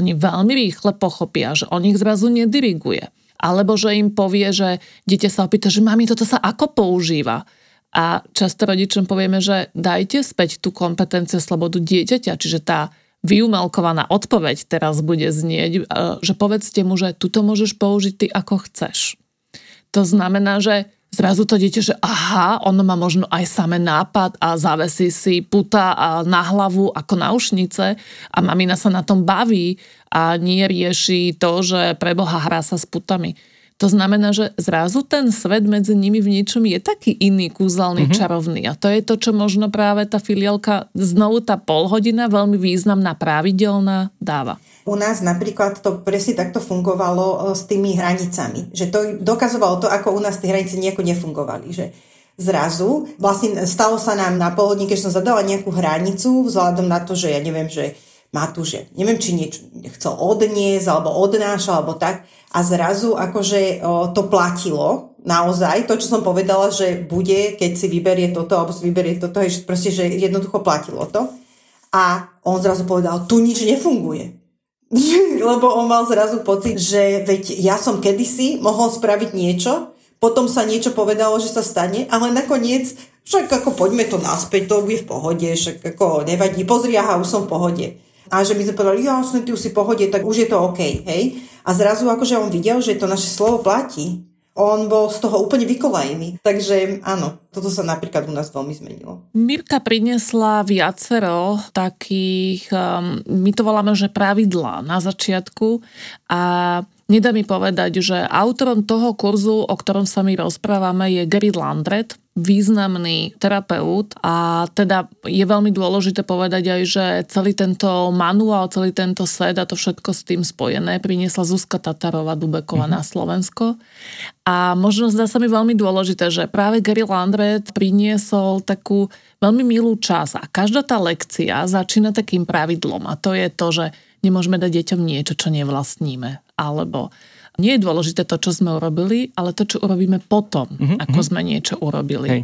Oni veľmi rýchle pochopia, že on ich zrazu nediriguje. Alebo že im povie, že dieťa sa opýta, že mami, toto sa ako používa? A často rodičom povieme, že dajte späť tú kompetenciu slobodu dieťaťa, čiže tá vyumelkovaná odpoveď teraz bude znieť, e, že povedzte mu, že tuto môžeš použiť ty ako chceš. To znamená, že zrazu to dieťa, že aha, ono má možno aj samé nápad a zavesí si puta na hlavu ako náušnice a mamina sa na tom baví a nie rieši to, že preboha hrá sa s putami. To znamená, že zrazu ten svet medzi nimi v niečom je taký iný, kúzelný, mm-hmm. čarovný. A to je to, čo možno práve tá filiálka, znovu tá polhodina, veľmi významná, pravidelná, dáva. U nás napríklad to presne takto fungovalo e, s tými hranicami. Že to dokazovalo to, ako u nás tie hranice nejako nefungovali. Že zrazu, vlastne stalo sa nám na polhodine, keď som zadala nejakú hranicu, vzhľadom na to, že ja neviem, že má tu, že neviem, či niečo chcel odniesť, alebo odnášal, alebo tak a zrazu akože to platilo naozaj, to, čo som povedala, že bude, keď si vyberie toto, alebo si vyberie toto, je proste, že jednoducho platilo to. A on zrazu povedal, tu nič nefunguje. Lebo on mal zrazu pocit, že veď ja som kedysi mohol spraviť niečo, potom sa niečo povedalo, že sa stane, ale nakoniec, však ako poďme to naspäť, to bude v pohode, však ako nevadí, pozri, už som v pohode. A že by sme povedali, jasne, ty už si pohode, tak už je to OK, hej. A zrazu akože on videl, že to naše slovo platí. On bol z toho úplne vykolajený. Takže áno, toto sa napríklad u nás veľmi zmenilo. Mirka priniesla viacero takých, um, my to voláme, že pravidlá na začiatku a Nedá mi povedať, že autorom toho kurzu, o ktorom sa my rozprávame, je Gary Landret, významný terapeut a teda je veľmi dôležité povedať aj, že celý tento manuál, celý tento set a to všetko s tým spojené priniesla Zuzka Tatarová Dubeková mm-hmm. na Slovensko. A možno zdá sa mi veľmi dôležité, že práve Gary Landret priniesol takú veľmi milú čas a každá tá lekcia začína takým pravidlom a to je to, že nemôžeme dať deťom niečo, čo nevlastníme. Alebo nie je dôležité to, čo sme urobili, ale to, čo urobíme potom, mm-hmm. ako sme niečo urobili. Hej.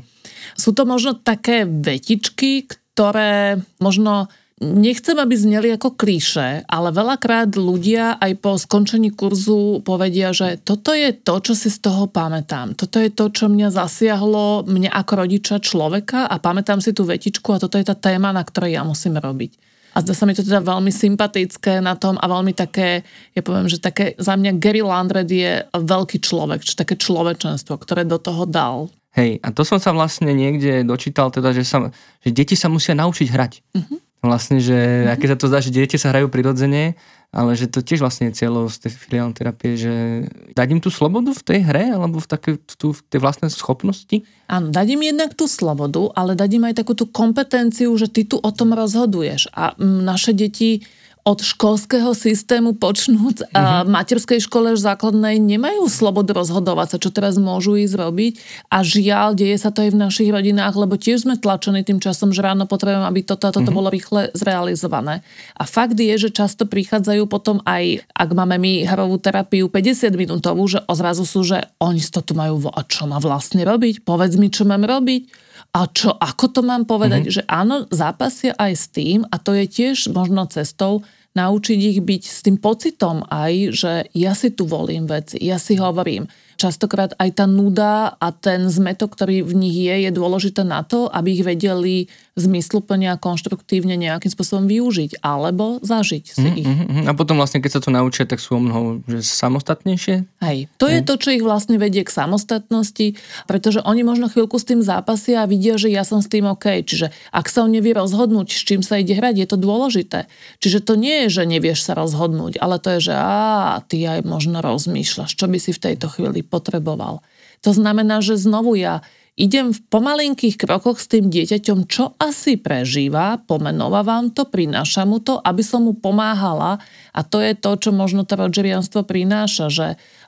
Sú to možno také vetičky, ktoré možno nechcem, aby zneli ako klíše, ale veľakrát ľudia aj po skončení kurzu povedia, že toto je to, čo si z toho pamätám. Toto je to, čo mňa zasiahlo, mňa ako rodiča človeka a pamätám si tú vetičku a toto je tá téma, na ktorej ja musím robiť. A zdá sa mi to teda veľmi sympatické na tom a veľmi také, ja poviem, že také, za mňa Gary Landred je veľký človek, či také človečenstvo, ktoré do toho dal. Hej, a to som sa vlastne niekde dočítal, teda, že, sa, že deti sa musia naučiť hrať. Uh-huh. Vlastne, že uh-huh. aké sa to zdá, že deti sa hrajú prirodzene, ale že to tiež vlastne je cieľou z tej filiálnej terapie, že dať im tú slobodu v tej hre alebo v, také, tú, v tej vlastnej schopnosti? Áno, dať im jednak tú slobodu, ale dať im aj takú tú kompetenciu, že ty tu o tom rozhoduješ. A naše deti od školského systému počnúc mm-hmm. a mhm. materskej škole základnej nemajú slobodu rozhodovať sa, čo teraz môžu ísť robiť a žiaľ, deje sa to aj v našich rodinách, lebo tiež sme tlačení tým časom, že ráno potrebujeme, aby toto a toto mm-hmm. bolo rýchle zrealizované. A fakt je, že často prichádzajú potom aj, ak máme my hrovú terapiu 50 minútovú, že ozrazu sú, že oni to tu majú, a čo má vlastne robiť? Povedz mi, čo mám robiť a čo, ako to mám povedať? Mm-hmm. Že áno, zápasia aj s tým a to je tiež možno cestou naučiť ich byť s tým pocitom aj, že ja si tu volím veci, ja si hovorím, častokrát aj tá nuda a ten zmetok, ktorý v nich je, je dôležité na to, aby ich vedeli zmysluplne a konštruktívne nejakým spôsobom využiť alebo zažiť si mm, ich. Mm, a potom vlastne, keď sa to naučia, tak sú o mnoho že samostatnejšie? Hej, to Hej. je to, čo ich vlastne vedie k samostatnosti, pretože oni možno chvíľku s tým zápasia a vidia, že ja som s tým OK. Čiže ak sa on nevie rozhodnúť, s čím sa ide hrať, je to dôležité. Čiže to nie je, že nevieš sa rozhodnúť, ale to je, že á, ty aj možno rozmýšľaš, čo by si v tejto chvíli potreboval. To znamená, že znovu ja idem v pomalinkých krokoch s tým dieťaťom, čo asi prežíva, pomenovávam to, prinášam mu to, aby som mu pomáhala a to je to, čo možno to rodžerianstvo prináša, že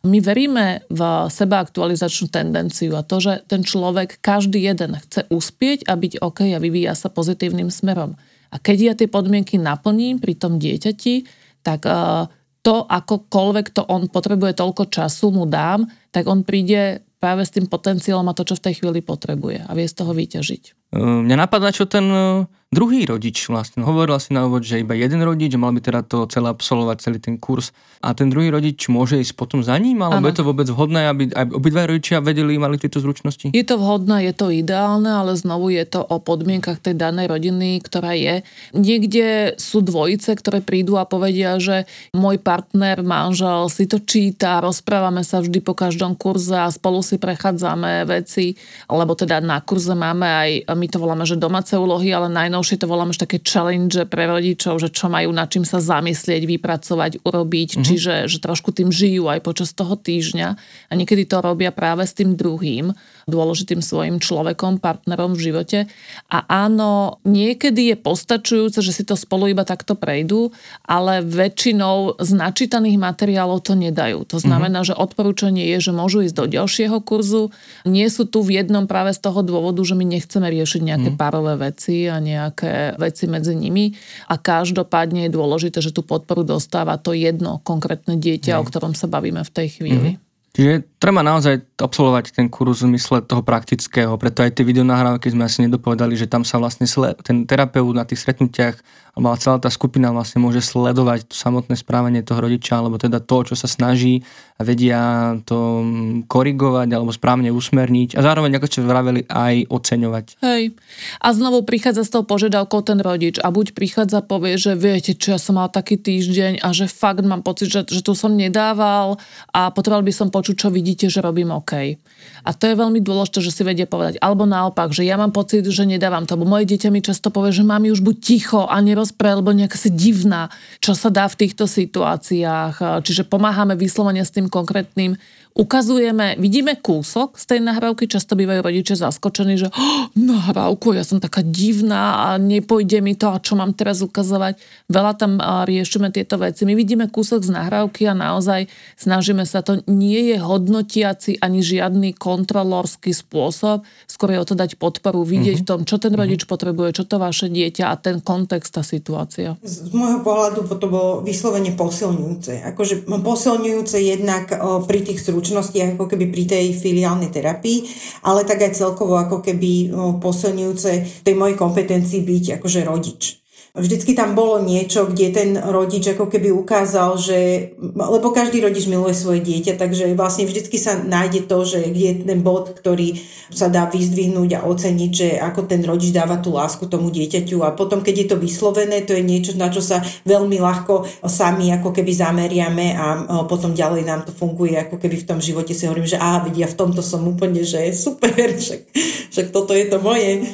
my veríme v seba aktualizačnú tendenciu a to, že ten človek, každý jeden chce uspieť a byť OK a vyvíja sa pozitívnym smerom. A keď ja tie podmienky naplním pri tom dieťati, tak uh, to, akokoľvek to on potrebuje toľko času, mu dám, tak on príde práve s tým potenciálom a to, čo v tej chvíli potrebuje a vie z toho vyťažiť. Mňa napadá, čo ten druhý rodič vlastne. Hovorila si na úvod, že iba jeden rodič mal by teda to celé absolvovať, celý ten kurz. A ten druhý rodič môže ísť potom za ním, alebo ano. je to vôbec vhodné, aby aj obidva rodičia vedeli, mali tieto zručnosti? Je to vhodné, je to ideálne, ale znovu je to o podmienkach tej danej rodiny, ktorá je. Niekde sú dvojice, ktoré prídu a povedia, že môj partner, manžel si to číta, rozprávame sa vždy po každom kurze a spolu si prechádzame veci, lebo teda na kurze máme aj, my to voláme, že domáce úlohy, ale najnovšie to voláme, že také challenge pre rodičov, že čo majú nad čím sa zamyslieť, vypracovať, urobiť, mm-hmm. čiže že trošku tým žijú aj počas toho týždňa a niekedy to robia práve s tým druhým dôležitým svojim človekom, partnerom v živote. A áno, niekedy je postačujúce, že si to spolu iba takto prejdú, ale väčšinou z načítaných materiálov to nedajú. To znamená, mm-hmm. že odporúčanie je, že môžu ísť do ďalšieho kurzu. Nie sú tu v jednom práve z toho dôvodu, že my nechceme riešiť nejaké mm-hmm. párové veci a nejaké veci medzi nimi. A každopádne je dôležité, že tú podporu dostáva to jedno konkrétne dieťa, mm. o ktorom sa bavíme v tej chvíli. Mm-hmm. Čiže treba naozaj absolvovať ten kurz v zmysle toho praktického, preto aj tie videonahrávky sme asi nedopovedali, že tam sa vlastne ten terapeut na tých stretnutiach alebo celá tá skupina vlastne môže sledovať to samotné správanie toho rodiča, alebo teda to, čo sa snaží vedia to korigovať alebo správne usmerniť a zároveň, ako ste vraveli, aj oceňovať. Hej. A znovu prichádza s tou požiadavkou ten rodič a buď prichádza povie, že viete, čo ja som mal taký týždeň a že fakt mám pocit, že, že tu som nedával a potreboval by som počuť, čo vidíte, že robím OK. A to je veľmi dôležité, že si vedie povedať. Alebo naopak, že ja mám pocit, že nedávam to. Bo moje dieťa mi často povie, že mám už buď ticho a nerozpráva, alebo nejaká si divná, čo sa dá v týchto situáciách. Čiže pomáhame vyslovene s tým konkrétnym ukazujeme, vidíme kúsok z tej nahrávky, často bývajú rodiče zaskočení, že oh, nahrávku, ja som taká divná a nepojde mi to a čo mám teraz ukazovať. Veľa tam riešime tieto veci. My vidíme kúsok z nahrávky a naozaj snažíme sa, to nie je hodnotiaci ani žiadny kontrolorský spôsob, skôr je o to dať podporu, vidieť mm-hmm. v tom, čo ten rodič mm-hmm. potrebuje, čo to vaše dieťa a ten kontext, tá situácia. Z môjho pohľadu to bolo vyslovene posilňujúce. Akože posilňujúce jednak pri tých zručnostiach ako keby pri tej filiálnej terapii, ale tak aj celkovo ako keby no, posilňujúce tej mojej kompetencii byť akože rodič. Vždycky tam bolo niečo, kde ten rodič ako keby ukázal, že, lebo každý rodič miluje svoje dieťa, takže vlastne vždycky sa nájde to, že kde je ten bod, ktorý sa dá vyzdvihnúť a oceniť, že ako ten rodič dáva tú lásku tomu dieťaťu a potom, keď je to vyslovené, to je niečo, na čo sa veľmi ľahko sami ako keby zameriame a potom ďalej nám to funguje, ako keby v tom živote si hovorím, že á, vidia, v tomto som úplne, že super, však, však toto je to moje.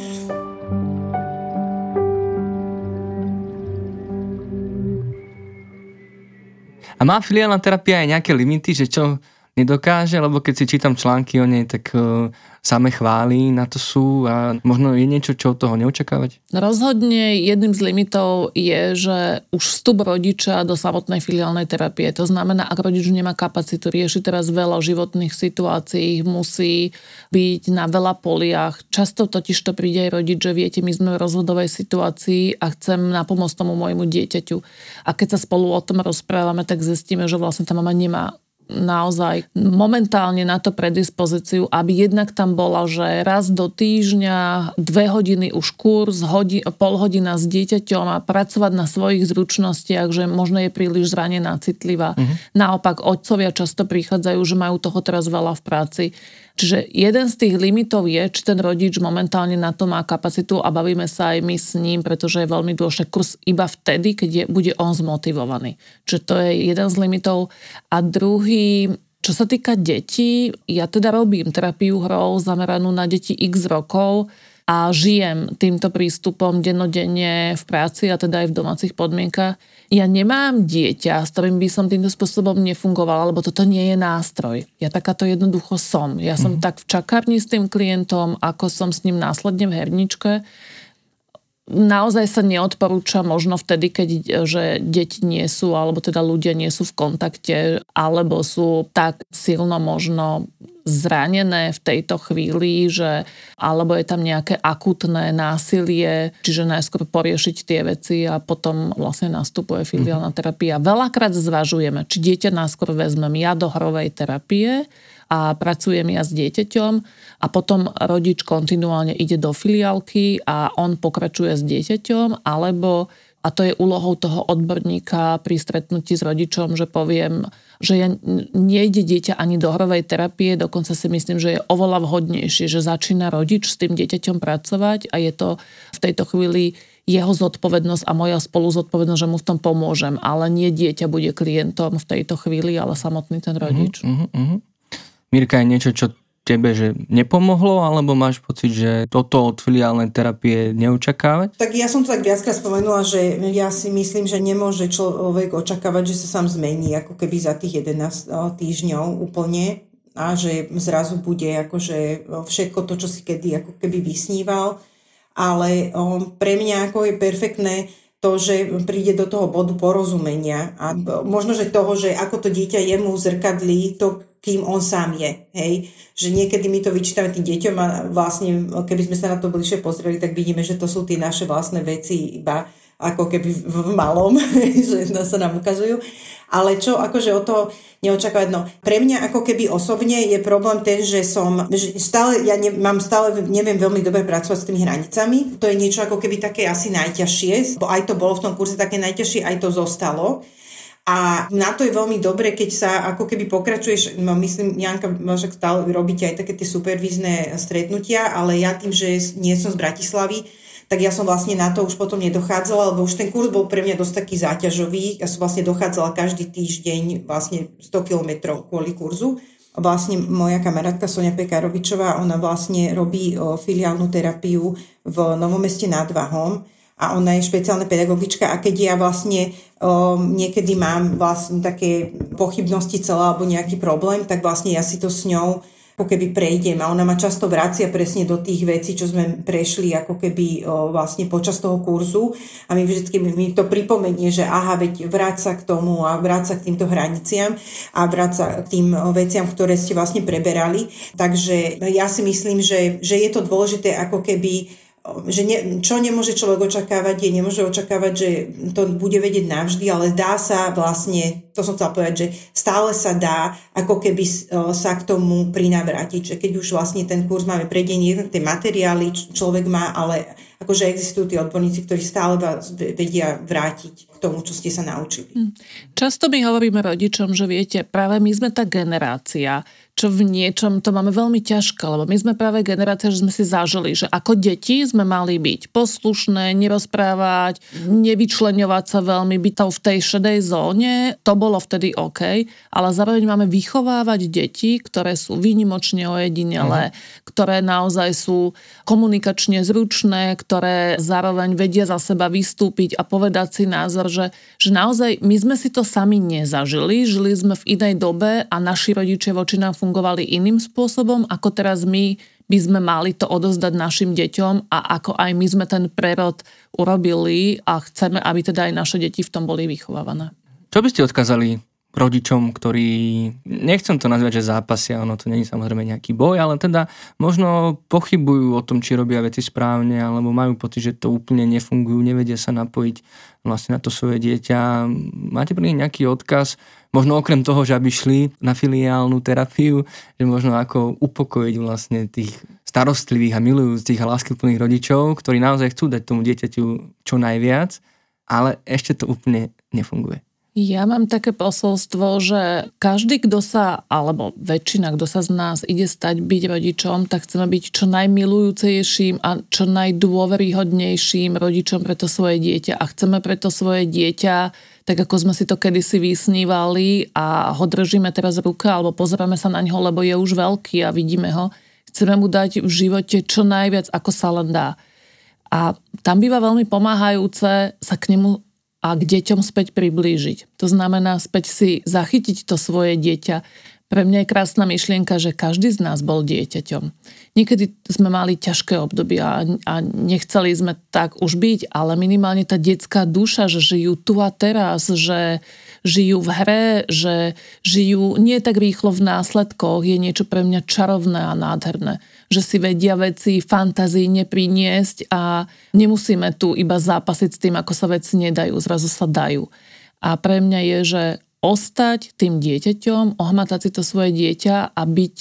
A má filiálna terapia aj nejaké limity, že čo nedokáže, lebo keď si čítam články o nej, tak uh, same chváli na to sú a možno je niečo, čo od toho neočakávať? Rozhodne jedným z limitov je, že už vstup rodiča do samotnej filiálnej terapie, to znamená, ak rodič nemá kapacitu riešiť teraz veľa životných situácií, musí byť na veľa poliach. Často totiž to príde aj rodič, že viete, my sme v rozhodovej situácii a chcem na pomoc tomu môjmu dieťaťu. A keď sa spolu o tom rozprávame, tak zistíme, že vlastne tá mama nemá naozaj momentálne na to predispozíciu, aby jednak tam bola, že raz do týždňa, dve hodiny už kurz, hodin, pol hodina s dieťaťom a pracovať na svojich zručnostiach, že možno je príliš zranená, citlivá. Uh-huh. Naopak, otcovia často prichádzajú, že majú toho teraz veľa v práci Čiže jeden z tých limitov je, či ten rodič momentálne na to má kapacitu a bavíme sa aj my s ním, pretože je veľmi dôležité kurz iba vtedy, keď je, bude on zmotivovaný. Čiže to je jeden z limitov. A druhý, čo sa týka detí, ja teda robím terapiu hrou zameranú na deti x rokov a žijem týmto prístupom dennodenne v práci a teda aj v domácich podmienkach ja nemám dieťa, s ktorým by som týmto spôsobom nefungovala, lebo toto nie je nástroj. Ja takáto jednoducho som. Ja som mm-hmm. tak v čakárni s tým klientom, ako som s ním následne v herničke. Naozaj sa neodporúča možno vtedy, keď že deti nie sú, alebo teda ľudia nie sú v kontakte, alebo sú tak silno možno zranené v tejto chvíli, že alebo je tam nejaké akutné násilie, čiže najskôr poriešiť tie veci a potom vlastne nastupuje filiálna mhm. terapia. Veľakrát zvažujeme, či dieťa náskôr vezmem ja do hrovej terapie, a pracujem ja s dieťaťom a potom rodič kontinuálne ide do filiálky a on pokračuje s dieťaťom, alebo a to je úlohou toho odborníka pri stretnutí s rodičom, že poviem, že ja nejde dieťa ani do hrovej terapie, dokonca si myslím, že je oveľa vhodnejšie, že začína rodič s tým dieťaťom pracovať a je to v tejto chvíli jeho zodpovednosť a moja spolu zodpovednosť, že mu v tom pomôžem, ale nie dieťa bude klientom v tejto chvíli, ale samotný ten rodič. Uh-huh, uh-huh. Mirka, je niečo, čo tebe, že nepomohlo, alebo máš pocit, že toto od filiálnej terapie neočakávať? Tak ja som to tak viackrát spomenula, že ja si myslím, že nemôže človek očakávať, že sa sám zmení ako keby za tých 11 týždňov úplne a že zrazu bude akože všetko to, čo si kedy ako keby vysníval. Ale pre mňa ako je perfektné to, že príde do toho bodu porozumenia a možno, že toho, že ako to dieťa jemu zrkadlí to, kým on sám je. Hej? Že niekedy my to vyčítame tým deťom a vlastne, keby sme sa na to bližšie pozreli, tak vidíme, že to sú tie naše vlastné veci iba ako keby v malom, že sa nám ukazujú. Ale čo akože o to neočakávať? No, pre mňa ako keby osobne je problém ten, že som, že stále, ja ne, mám stále, neviem veľmi dobre pracovať s tými hranicami. To je niečo ako keby také asi najťažšie, bo aj to bolo v tom kurze také najťažšie, aj to zostalo. A na to je veľmi dobre, keď sa ako keby pokračuješ, no myslím, Janka, však stále robíte aj také tie supervízne stretnutia, ale ja tým, že nie som z Bratislavy, tak ja som vlastne na to už potom nedochádzala, lebo už ten kurz bol pre mňa dosť taký záťažový. Ja som vlastne dochádzala každý týždeň vlastne 100 kilometrov kvôli kurzu. Vlastne moja kamarátka Sonia Pekarovičová, ona vlastne robí filiálnu terapiu v Novomeste nad Vahom a ona je špeciálna pedagogička a keď ja vlastne o, niekedy mám vlastne také pochybnosti celá alebo nejaký problém, tak vlastne ja si to s ňou ako keby prejdem a ona ma často vracia presne do tých vecí, čo sme prešli ako keby o, vlastne počas toho kurzu a mi vždy mi to pripomenie, že aha, veď vráť k tomu a vráť sa k týmto hraniciam a vráť k tým veciam, ktoré ste vlastne preberali. Takže ja si myslím, že, že je to dôležité ako keby že ne, čo nemôže človek očakávať, je nemôže očakávať, že to bude vedieť navždy, ale dá sa vlastne, to som chcela povedať, že stále sa dá ako keby sa k tomu prinavrátiť, že keď už vlastne ten kurz máme pre deň, tie materiály človek má, ale akože existujú tí odborníci, ktorí stále vás vedia vrátiť k tomu, čo ste sa naučili. Hm. Často my hovoríme rodičom, že viete, práve my sme tá generácia, čo v niečom to máme veľmi ťažké, lebo my sme práve generácia, že sme si zažili, že ako deti sme mali byť poslušné, nerozprávať, nevyčleňovať sa veľmi, byť tam v tej šedej zóne, to bolo vtedy OK, ale zároveň máme vychovávať deti, ktoré sú výnimočne ojedinelé, mm. ktoré naozaj sú komunikačne zručné, ktoré zároveň vedia za seba vystúpiť a povedať si názor, že, že naozaj my sme si to sami nezažili, žili sme v inej dobe a naši rodičia voči nám fungovali iným spôsobom, ako teraz my by sme mali to odozdať našim deťom a ako aj my sme ten prerod urobili a chceme, aby teda aj naše deti v tom boli vychovávané. Čo by ste odkázali rodičom, ktorí, nechcem to nazvať, že zápasia, ono to není samozrejme nejaký boj, ale teda možno pochybujú o tom, či robia veci správne, alebo majú pocit, že to úplne nefungujú, nevedia sa napojiť vlastne na to svoje dieťa. Máte pre nich nejaký odkaz, možno okrem toho, že aby šli na filiálnu terapiu, že možno ako upokojiť vlastne tých starostlivých a milujúcich a láskyplných rodičov, ktorí naozaj chcú dať tomu dieťaťu čo najviac, ale ešte to úplne nefunguje. Ja mám také posolstvo, že každý, kto sa, alebo väčšina, kto sa z nás ide stať byť rodičom, tak chceme byť čo najmilujúcejším a čo najdôveryhodnejším rodičom pre to svoje dieťa. A chceme pre to svoje dieťa, tak ako sme si to kedysi vysnívali a ho držíme teraz v ruke alebo pozeráme sa na ňo, lebo je už veľký a vidíme ho, chceme mu dať v živote čo najviac, ako sa len dá. A tam býva veľmi pomáhajúce sa k nemu a k deťom späť priblížiť. To znamená späť si zachytiť to svoje dieťa. Pre mňa je krásna myšlienka, že každý z nás bol dieťaťom. Niekedy sme mali ťažké obdobia a nechceli sme tak už byť, ale minimálne tá detská duša, že žijú tu a teraz, že žijú v hre, že žijú nie tak rýchlo v následkoch, je niečo pre mňa čarovné a nádherné že si vedia veci fantazíne priniesť a nemusíme tu iba zápasiť s tým, ako sa veci nedajú, zrazu sa dajú. A pre mňa je, že ostať tým dieťaťom, ohmatať si to svoje dieťa a byť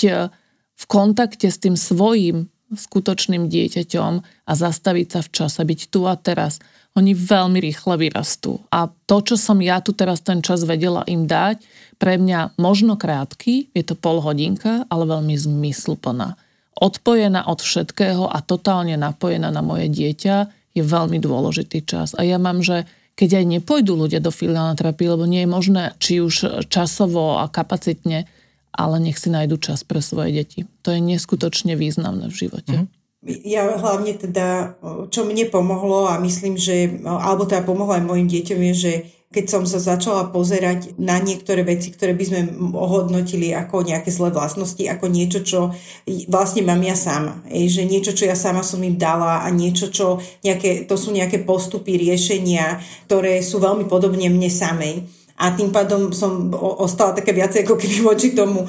v kontakte s tým svojím skutočným dieťaťom a zastaviť sa v čase, byť tu a teraz. Oni veľmi rýchle vyrastú. A to, čo som ja tu teraz ten čas vedela im dať, pre mňa možno krátky, je to pol hodinka, ale veľmi zmysluplná. Odpojená od všetkého a totálne napojená na moje dieťa je veľmi dôležitý čas. A ja mám, že keď aj nepôjdu ľudia do filiálnej terapie, lebo nie je možné, či už časovo a kapacitne, ale nech si nájdu čas pre svoje deti. To je neskutočne významné v živote. Mm-hmm. Ja hlavne teda, čo mne pomohlo a myslím, že, alebo teda pomohlo aj mojim deťom je, že keď som sa začala pozerať na niektoré veci, ktoré by sme ohodnotili ako nejaké zlé vlastnosti, ako niečo, čo vlastne mám ja sama. Ej, že niečo, čo ja sama som im dala a niečo, čo nejaké, to sú nejaké postupy, riešenia, ktoré sú veľmi podobne mne samej a tým pádom som ostala také viacej ako keby voči tomu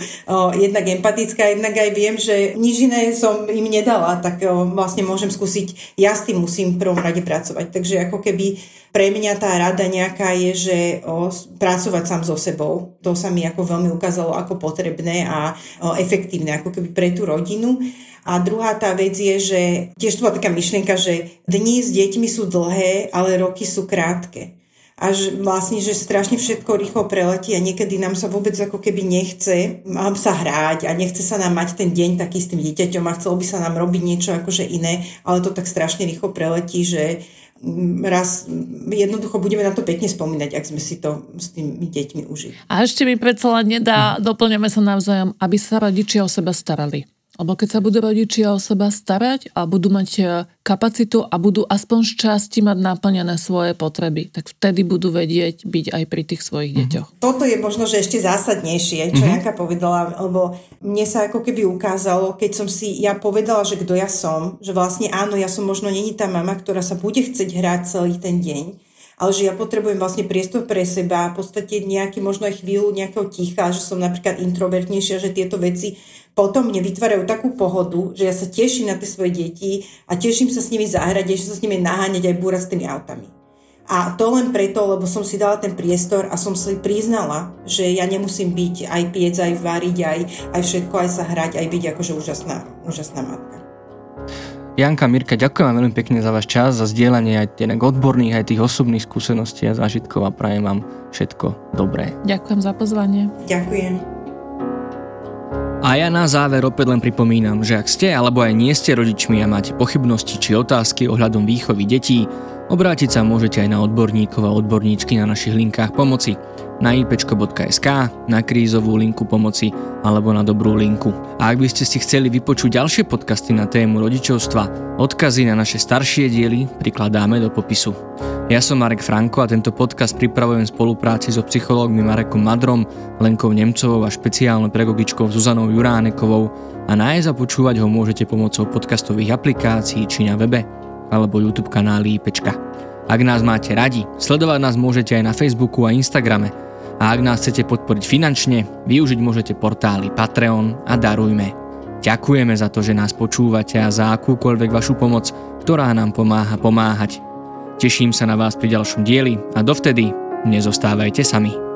jednak empatická, jednak aj viem, že nič iné som im nedala, tak vlastne môžem skúsiť, ja s tým musím v prvom rade pracovať. Takže ako keby pre mňa tá rada nejaká je, že o, pracovať sám so sebou. To sa mi ako veľmi ukázalo ako potrebné a o, efektívne, ako keby pre tú rodinu. A druhá tá vec je, že tiež tu bola taká myšlienka, že dni s deťmi sú dlhé, ale roky sú krátke a že vlastne, že strašne všetko rýchlo preletí a niekedy nám sa vôbec ako keby nechce mám sa hrať a nechce sa nám mať ten deň taký s tým dieťaťom a chcelo by sa nám robiť niečo akože iné, ale to tak strašne rýchlo preletí, že mm, raz jednoducho budeme na to pekne spomínať, ak sme si to s tými deťmi užili. A ešte mi predsa nedá, doplňame sa navzájom, aby sa rodičia o seba starali. Lebo keď sa budú rodičia o seba starať a budú mať e, kapacitu a budú aspoň z časti mať naplnené svoje potreby, tak vtedy budú vedieť byť aj pri tých svojich mm-hmm. deťoch. Toto je možno, že ešte zásadnejšie, čo mm-hmm. Janka povedala, lebo mne sa ako keby ukázalo, keď som si ja povedala, že kto ja som, že vlastne áno, ja som možno není tá mama, ktorá sa bude chcieť hrať celý ten deň, ale že ja potrebujem vlastne priestor pre seba, v podstate nejaký možno aj chvíľu nejakého ticha, že som napríklad introvertnejšia, že tieto veci potom mne vytvárajú takú pohodu, že ja sa teším na tie svoje deti a teším sa s nimi zahrať, teším sa s nimi naháňať aj búrať s tými autami. A to len preto, lebo som si dala ten priestor a som si priznala, že ja nemusím byť aj piec, aj variť, aj, aj všetko, aj sa hrať, aj byť akože úžasná, úžasná matka. Janka, Mirka, ďakujem vám veľmi pekne za váš čas, za zdieľanie aj tých odborných, aj tých osobných skúseností a zážitkov a prajem vám všetko dobré. Ďakujem za pozvanie. Ďakujem. A ja na záver opäť len pripomínam, že ak ste alebo aj nie ste rodičmi a máte pochybnosti či otázky ohľadom výchovy detí, obrátiť sa môžete aj na odborníkov a odborníčky na našich linkách pomoci na ipečko.sk, na krízovú linku pomoci alebo na dobrú linku. A ak by ste si chceli vypočuť ďalšie podcasty na tému rodičovstva, odkazy na naše staršie diely prikladáme do popisu. Ja som Marek Franko a tento podcast pripravujem v spolupráci so psychológmi Marekom Madrom, Lenkou Nemcovou a špeciálnou pedagogičkou Zuzanou Juránekovou a nájsť a počúvať ho môžete pomocou podcastových aplikácií či na webe alebo YouTube kanály IPčka. Ak nás máte radi, sledovať nás môžete aj na Facebooku a Instagrame – a ak nás chcete podporiť finančne, využiť môžete portály Patreon a Darujme. Ďakujeme za to, že nás počúvate a za akúkoľvek vašu pomoc, ktorá nám pomáha pomáhať. Teším sa na vás pri ďalšom dieli a dovtedy nezostávajte sami.